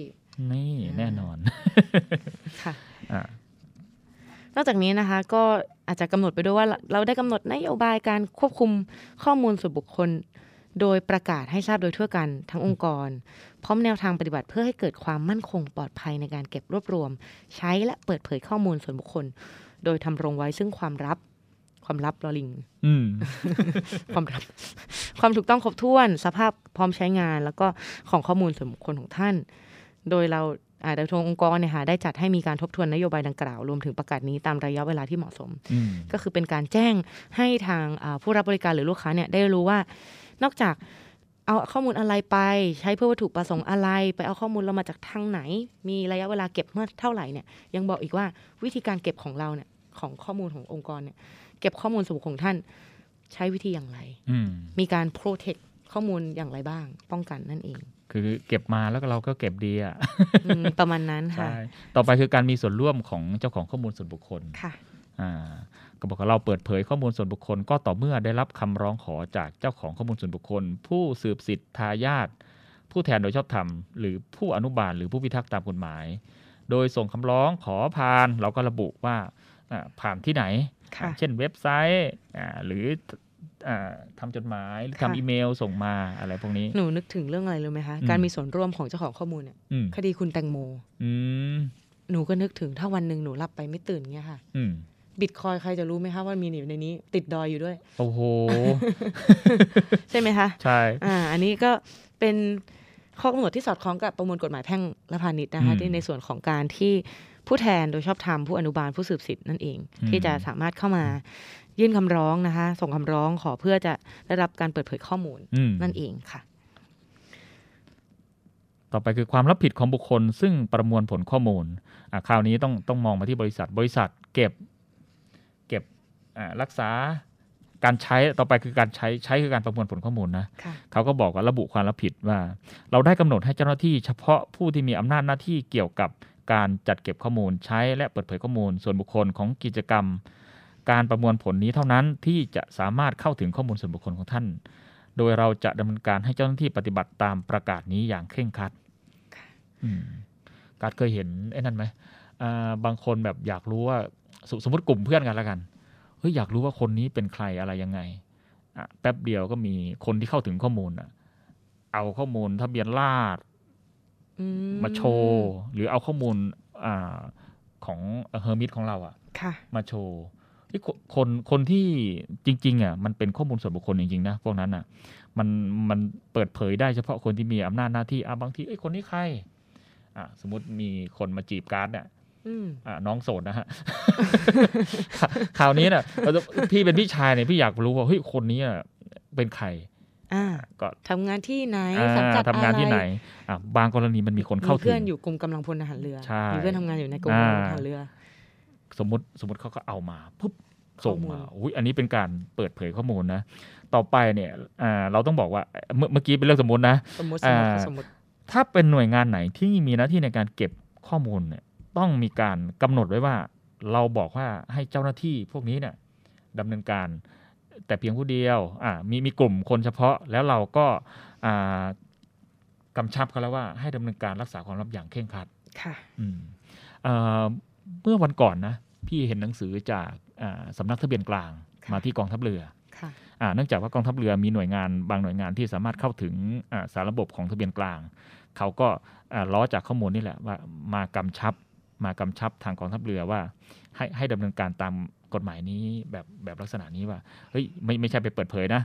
นี่แน่นอน ค่ะอ่านอกจากนี้นะคะ ก็อาจจะกำหนดไปด้วยว่าเราเราได้กำหนดนโยบายการควบคุมข้อมูลส่วนบุคคล โดยประกาศให้ทราบโดยทั่วกันทั้งองค์กร พร้อมแนวทางปฏิบัติเพื่อให้เกิดความมั่นคงปลอดภัยในการเก็บรวบรวม ใช้และเปิดเผยข้อมูลส่วนบุคคล โดยทำรงไว้ซึ่งความลับความลับลอลิงอืมความลับ ความถูกต้องครบถ้วน สภาพพร้อมใช้งาน แล้วก็ของข้อมูลส่วนบุคคลของท่าน โดยเราอ่าโดยทางองค์กรเนี่ยค่ะได้จัดให้มีการทบทวนนโยบายดังกล่าว รวมถึงประกาศนี้ตามระยะเวลาที่เหมาะสมอืมก็คือเป็นการแจ้งให้ทางอ่าผู้รับบริการหรือลูกค้าเนี่ยได้รู้ว่า นอกจากเอาข้อมูลอะไรไปใช้เพื่อวัตถุประสงค์อะไร ไปเอาข้อมูลเรามาจากทางไหน มีระยะเวลาเก็บเมื่อเท่าไหร่เนี่ยยังบอกอีกว่าวิธีการเก็บของเราเนี่ยของข้อมูลขององค์กรเนี่ยเก็บข้อมูลส่วนบุคคลของท่านใช้วิธีอย่างไรอืมมีการ protect ข้อมูลอย่างไรบ้าง ป้องกันนั่นเอง คือเก็บมาแล้วก็เราก็เก็บดีอะอืมประมาณนั้นค่ะใช่ต่อไปคือการมีส่วนร่วมของเจ้าของข้อมูลส่วนบุคคลค่ะอ่า ก็บอกว่าเราเปิดเผยข้อมูลส่วนบุคคล ก็ต่อเมื่อได้รับคำร้องขอจากเจ้าของข้อมูลส่วนบุคคล ผู้สืบสิทธิ์ทายาทผู้แทนโดยชอบธรรมหรือผู้อนุบาลหรือผู้พิทักษ์ตามกฎหมาย โดยส่งคำร้องขอผ่าน เราก็ระบุว่าอ่าผ่านที่ไหนค่ะเช่นเว็บไซต์อ่าหรืออ่าทำจดหมายหรือค่ะทำอีเมลส่งมาอะไรพวกนี้ หนูนึกถึงเรื่องอะไรรู้ไหมคะอืมการมีส่วนร่วมของเจ้าของข้อมูลเนี่ยอืมคดีคุณแตงโมอืมหนูก็นึกถึงถ้าวันหนึ่งหนูหลับไปไม่ตื่นเงี้ยค่ะอืม บิตคอยใครจะรู้ไหมคะว่ามีอยู่ในนี้ ติดดอยอยู่ด้วย โอ้โห ใช่ไหมคะ ใช่อ่าอันนี้ก็เป็นข้อกำหนดที่สอดคล้องกับประมวลกฎหมายแพ่งและพาณิชย์นะคะอืมที่ในส่วนของการที่ผู้แทนโดยชอบธรรมผู้อนุบาลผู้สืบสิทธิ์นั่นเองอืมที่จะสามารถเข้ามายื่นคำร้องนะคะ ส่งคำร้องขอเพื่อจะได้รับการเปิดเผยข้อมูลอืมนั่นเองค่ะ ต่อไปคือความรับผิดของบุคคล ซึ่งประมวลผลข้อมูลอะคราวนี้ต้องต้องมองมาที่บริษัทบริษัทเก็บเก็บอ่า รักษาการใช้ต่อไปคือการใช้ใช้คือการประมวลผลข้อมูลนะค่ะเขาก็บอกว่าระบุความรับผิดว่า เราได้กำหนดให้เจ้าหน้าที่เฉพาะผู้ที่มีอำนาจหน้าที่เกี่ยวกับการจัดเก็บข้อมูลใช้และเปิดเผยข้อมูล ส่วนบุคคลของกิจกรรม การประมวลผลนี้เท่านั้นที่จะสามารถเข้าถึงข้อมูลส่วนบุคคลของท่าน โดยเราจะดำเนินการให้เจ้าหน้าที่ปฏิบัติตามประกาศนี้อย่างเคร่งครัดอืมการดเคยเห็นไอ้นั่นไหมอ่าบางคนแบบอยากรู้ว่าสสมมติกลุ่มเพื่อนกันแล้วกันเฮ้ยอยากรู้ว่าคนนี้เป็นใครอะไรยังไงอะแป๊บเดียวก็มีคนที่เข้าถึงข้อมูลอะ เอาข้อมูลทะเบียนราษฎร์อืมาโชว์ หรือเอาข้อมูลอาของเฮอร์มิตของเราอะค่ะมาโชว์เฮ้ยคคนคนที่จริงๆอะมันเป็นข้อมูลส่วนบุคคลจริงๆนะพวกนั้นอะ มันมันเปิดเผยได้เฉพาะคนที่มีอำนาจหน้าที่อะบางทีเอ้ยคนนี้ใครอะสมมติมีคนมาจีบการ์ดเนี่ยอืมอะ น้องโสดนะฮะคราวนี้เนี่ยเราจะพี่เป็นพี่ชายเนี่ยพี่อยากรู้ว่าเฮ้ยคนนี้อะเป็นใครอ่าก็ทำงานที่ไหนอ่าสังกัดทำงานที่ไหนอะไรอะบางกรณีมันมีคนเข้ามีถึเพื่อนงอยู่กรมกำลังพลทหารเรือใช่มีเพื่อนทำงานอยู่ในกรมกำลังพลทหารเรือ สมมติสมมติเขาก็เอามาปุ๊บส่งข้อมูลมาอุ้ยอันนี้เป็นการเปิดเผยข้อมูลนะ ต่อไปเนี่ยอ่าเราต้องบอกว่าเมื่อเมื่อกี้เป็นเรื่องสมมตินะสมมติสมมติอ่าสมมติถ้าเป็นหน่วยงานไหนที่มีหน้าที่ในการเก็บข้อมูลเนี่ย ต้องมีการกำหนดไว้ว่าเราบอกว่าให้เจ้าหน้าที่พวกนี้เนี่ยดำเนินการแต่เพียงผู้เดียวอ่ามีมีกลุ่มคนเฉพาะแล้วเราก็อ่ากำชับเขาแล้วว่าให้ดำเนินการรักษาความลับอย่างเคร่งครัดค่ะอืมเอ่อเมื่อวันก่อนนะพี่เห็นหนังสือจากอ่าสำนักทะเบียนกลางค่ะมาที่กองทัพเรือค่ะอ่าเนื่องจากว่ากองทัพเรือมีหน่วยงานบางหน่วยงานที่สามารถเข้าถึงอ่าสารระบบของทะเบียนกลาง เขาก็อ่าล้อจากข้อมูลนี่แหละว่ามากำชับ มากำชับทางกองทัพเรือว่า ให้ให้ดำเนินการตามกฎหมายนี้แบบแบบลักษณะนี้ว่าเฮ้ยไม่ไม่ใช่ไปเปิดเผยนะ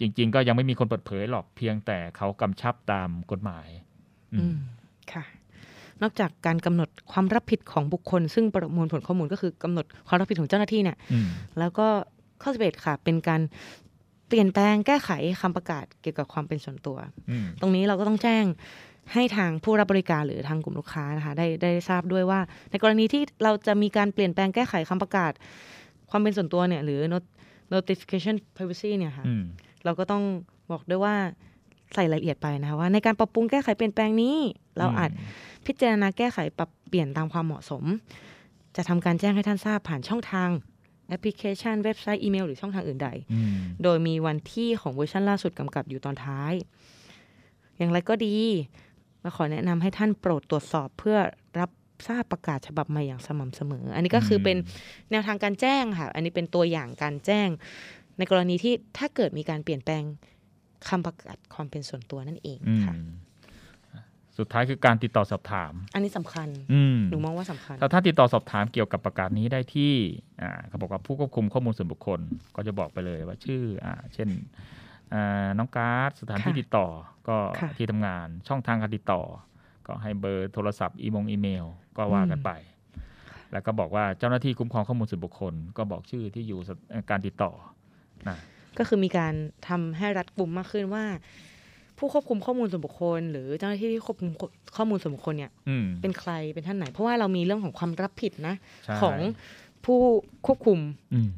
จริง ๆ ก็ยังไม่มีคนเปิดเผยหรอกเพียงแต่เขากำชับตามกฎหมายอือืมมค่ะนอกจากการกำหนดความรับผิดของบุคคล ซึ่งประมวลผลข้อมูลก็คือกำหนดความรับผิดของเจ้าหน้าที่เนี่ยอืมแล้วก็ข้อสิบเอ็ดค่ะ เป็นการเปลี่ยนแปลงแก้ไขคำประกาศเกี่ยวกับความเป็นส่วนตัวอืมตรงนี้เราก็ต้องแจ้ง ให้ทางผู้รับบริการหรือทางกลุ่มลูกค้านะคะได้ได้ทราบด้วยว่า ในกรณีที่เราจะมีการเปลี่ยนแปลงแก้ไขคำประกาศ ความเป็นส่วนตัวเนี่ยหรือ not- notification privacy เนี่ยค่ะอืมเราก็ต้องบอกด้วยว่าใส่รายละเอียดไปนะคะว่าในการปรับปรุงแก้ไขเปลี่ยนแปลงนี้ เราอาจพิจารณาแก้ไขปรับเปลี่ยนตามความเหมาะสม จะทำการแจ้งให้ท่านทราบผ่านช่องทางแอปพลิเคชัน เว็บไซต์อีเมล หรือช่องทางอื่นใดอืมโดยมีวันที่ของเวอร์ชันล่าสุดกำกับอยู่ตอนท้าย อย่างไรก็ดี เราขอแนะนำให้ท่านโปรดตรวจสอบเพื่อรับทราบประกาศฉบับใหม่อย่างสม่ำเสมอ อันนี้ก็คือเป็นแนวทางการแจ้งค่ะ อันนี้เป็นตัวอย่างการแจ้ง ในกรณีที่ถ้าเกิดมีการเปลี่ยนแปลงคำประกาศความเป็นส่วนตัวนั่นเองอืมค่ะสุดท้ายคือการติดต่อสอบถาม อันนี้สำคัญอืมหนูมองว่าสำคัญถ้าถ้าติดต่อสอบถามเกี่ยวกับประกาศนี้ได้ที่อ่าเขาบอกว่าผู้ควบคุมข้อมูลส่วนบุคคล ก็จะบอกไปเลยว่าชื่ออ่าเช่นอ่า น้องการ์ดสถานที่ค่ะติดต่อ ก็ค่ะที่ทำงานช่องทางการติดต่อ ก็ให้เบอร์โทรศัพท์อีมงอีเมล ก็ว่ากันไป แล้วก็บอกว่าเจ้าหน้าที่คุ้มครองข้อมูลส่วนบุคคล ก็บอกชื่อที่อยู่สถการติดต่อนะก็คือมีการทำให้รัดกุมมากขึ้นว่า ผู้ควบคุมข้อมูลส่วนบุคคล หรือเจ้าหน้าที่ที่ควบคุมข้อมูลส่วนบุคคลเนี่ยอืมเป็นใครเป็นท่านไหน เพราะว่าเรามีเรื่องของความรับผิดนะใช่ของผู้ควบคุมอืม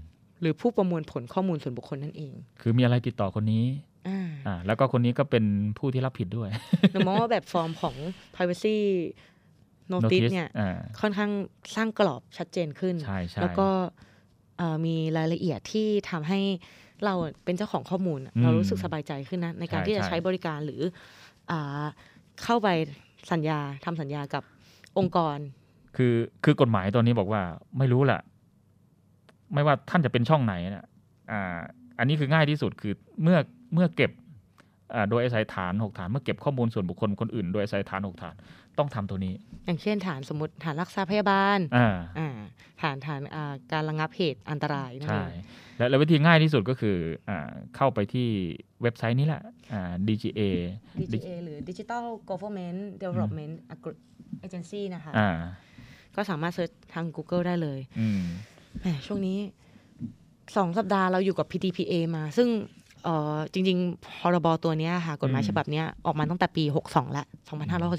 หรือผู้ประมวลผลข้อมูลส่วนบุคคลนั่นเอง คือมีอะไรติดต่อคนนี้อ่าอ่าแล้วก็คนนี้ก็เป็นผู้ที่รับผิดด้วยหนูมองว่าแบบฟอร์มของ privacy notice เนี่ยอ่าค่อนข้างสร้างกรอบชัดเจนขึ้นใช่ใช่แล้วก็เอ่อมีรายละเอียดที่ทำให้เราเป็นเจ้าของข้อมูลอืมเรารู้สึกสบายใจขึ้นนะ ในการใช่ที่จะใช่ใช้บริการหรืออ่าเข้าไปสัญญาทำสัญญากับองค์กร คือคือกฎหมายตัวนี้บอกว่าไม่รู้แหละ ไม่ว่าท่านจะเป็นช่องไหนนะอ่าอันนี้คือง่ายที่สุดคือเมื่อเมื่อเก็บอ่าโดยอาศัยฐานหกฐาน เมื่อเก็บข้อมูลส่วนบุคคลคนอื่น โดยอาศัยฐานหกฐานต้องทำตัวนี้ อย่างเช่นฐานสมมติฐานรักษาพยาบาลอ่าอ่าฐานฐานอ่าการระงับเหตุอันตรายนั่นใช่เองและและวิธีง่ายที่สุดก็คืออ่าเข้าไปที่เว็บไซต์นี้แหละอ่า DGA DGA หรือ Digital Government Development Agency นะคะอ่าก็สามารถเซิร์ชทาง Google ได้เลยอืม แหมช่วงนี้สองสัปดาห์เราอยู่กับ PDPA มา ซึ่งเอ่อจริงๆพรบตัวเนี้ยค่ะ กฎหมายอืมฉบับเนี้ยออกมาตั้งแต่ปี 62แล้ว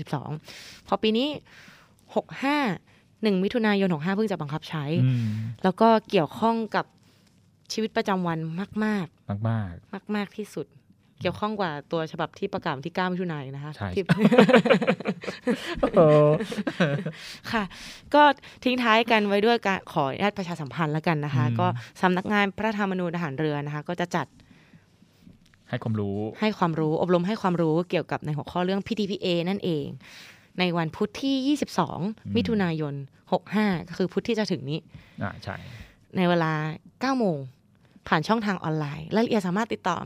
2562 พอปีนี้ 65 1 มิถุนายน 65 เพิ่งจะบังคับใช้อืมแล้วก็เกี่ยวข้องกับชีวิตประจำวันมากมาก ๆ มาก ๆ ที่สุด เกี่ยวข้องกว่าตัวฉบับที่ประกาศวันที่9มิถุนายนนะคะใช่ที่ๆโอ้ค่ะ ก็ทิ้งท้ายกันไว้ด้วยการขออนุญาตประชาสัมพันธ์แล้วกันนะคะอืมก็สำนักงานพระธรรมนูญทหารเรือนะคะ ก็จะจัดให้ความรู้ให้ความรู้อบรมให้ความรู้เกี่ยวกับในหัวข้อเรื่อง PTPA นั่นเอง ในวันพุธที่ 22 มิถุนายน 65 ก็คือพุธที่จะถึงนี้อ่าใช่ในเวลา 9 โมงผ่านช่องทางออนไลน์รายละเอียดสามารถติดต่อ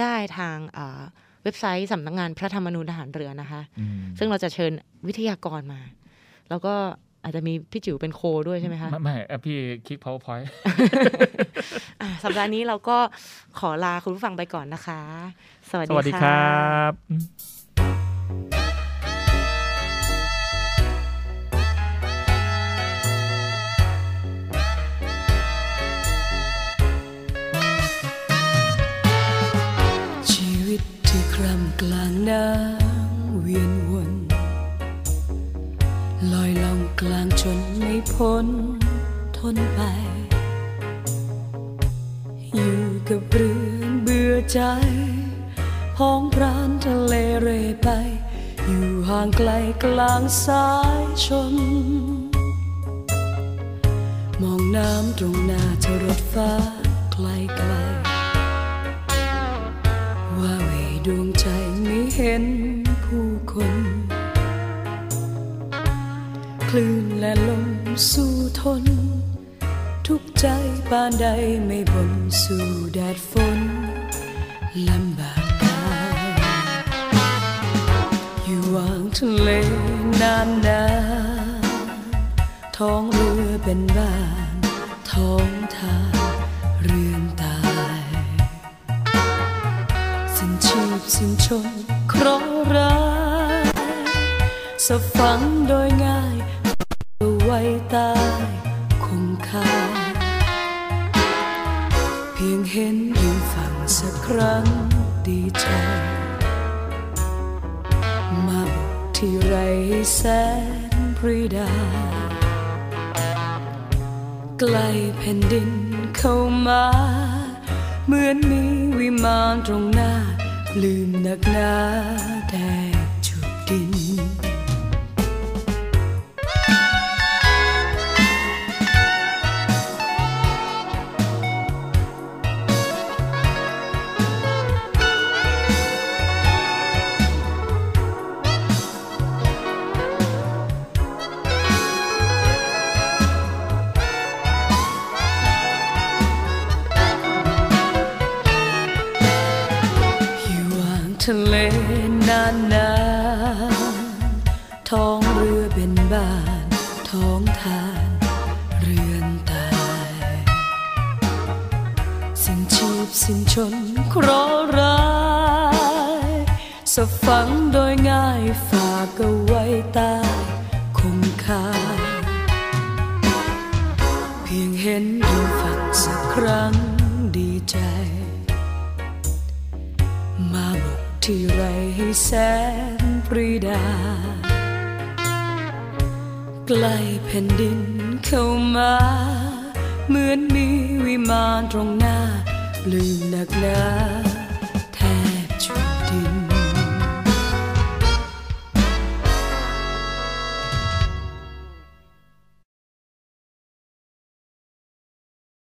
ได้ทางอ่าเว็บไซต์สำนักงานพระธรรมนูญทหารเรือนะคะอืมซึ่งเราจะเชิญวิทยากรมา แล้วก็อาจจะมีพี่จิ๋วเป็นโคด้วยใช่ไหมคะ ไม่ไม่อะพี่คลิก powerpoint อะสัปดาห์นี้เราก็ขอลาคุณผู้ฟังไปก่อนนะคะ สวัสสดีวัสดีคค่ะรับำกลางน้ำเวียนวนลอยลองกลางจนไม่พ้นทนไป อยู่กับเรื่องเบื่อใจพ้องพรานทะเลเรไป อยู่ห่างไกลกลางสายชน มองน้ำตรงหน้าเธอรถฟ้าไกลไกลว่าเวดวงใจ เห็นผู้คน คลื่นและลมสู้ทน ทุกใจปานใดไม่บนสู่แดดฝนลำบากกายอยู่วางทะเลนานนานท้องเรือเป็นบ้านท้องทาเรือนตาย สิ้นชีพสิ้นชน เคราะร้ายสะฝังโดยง่ายเอาไว้ตายคงคาเพียงเห็นยืนฝั่งสักครั้งดีใจ มาบอกที่ไรแสนปรีดาใกล้แผ่นดินเข้ามา เหมือนมีวิมานตรงหน้า ลืมหนักหนาแดดจุดดินะห์ร้ายสะฝังโดยง่ายฝากเอาไว้ใต้คงคา เพียงเห็นดินฝันสักครั้งดีใจ มาบุกที่ไรให้แสนปรีดา ใกล้แผ่นดินเข้ามา เหมือนมีวิมานตรงหน้าลืมหนักหนา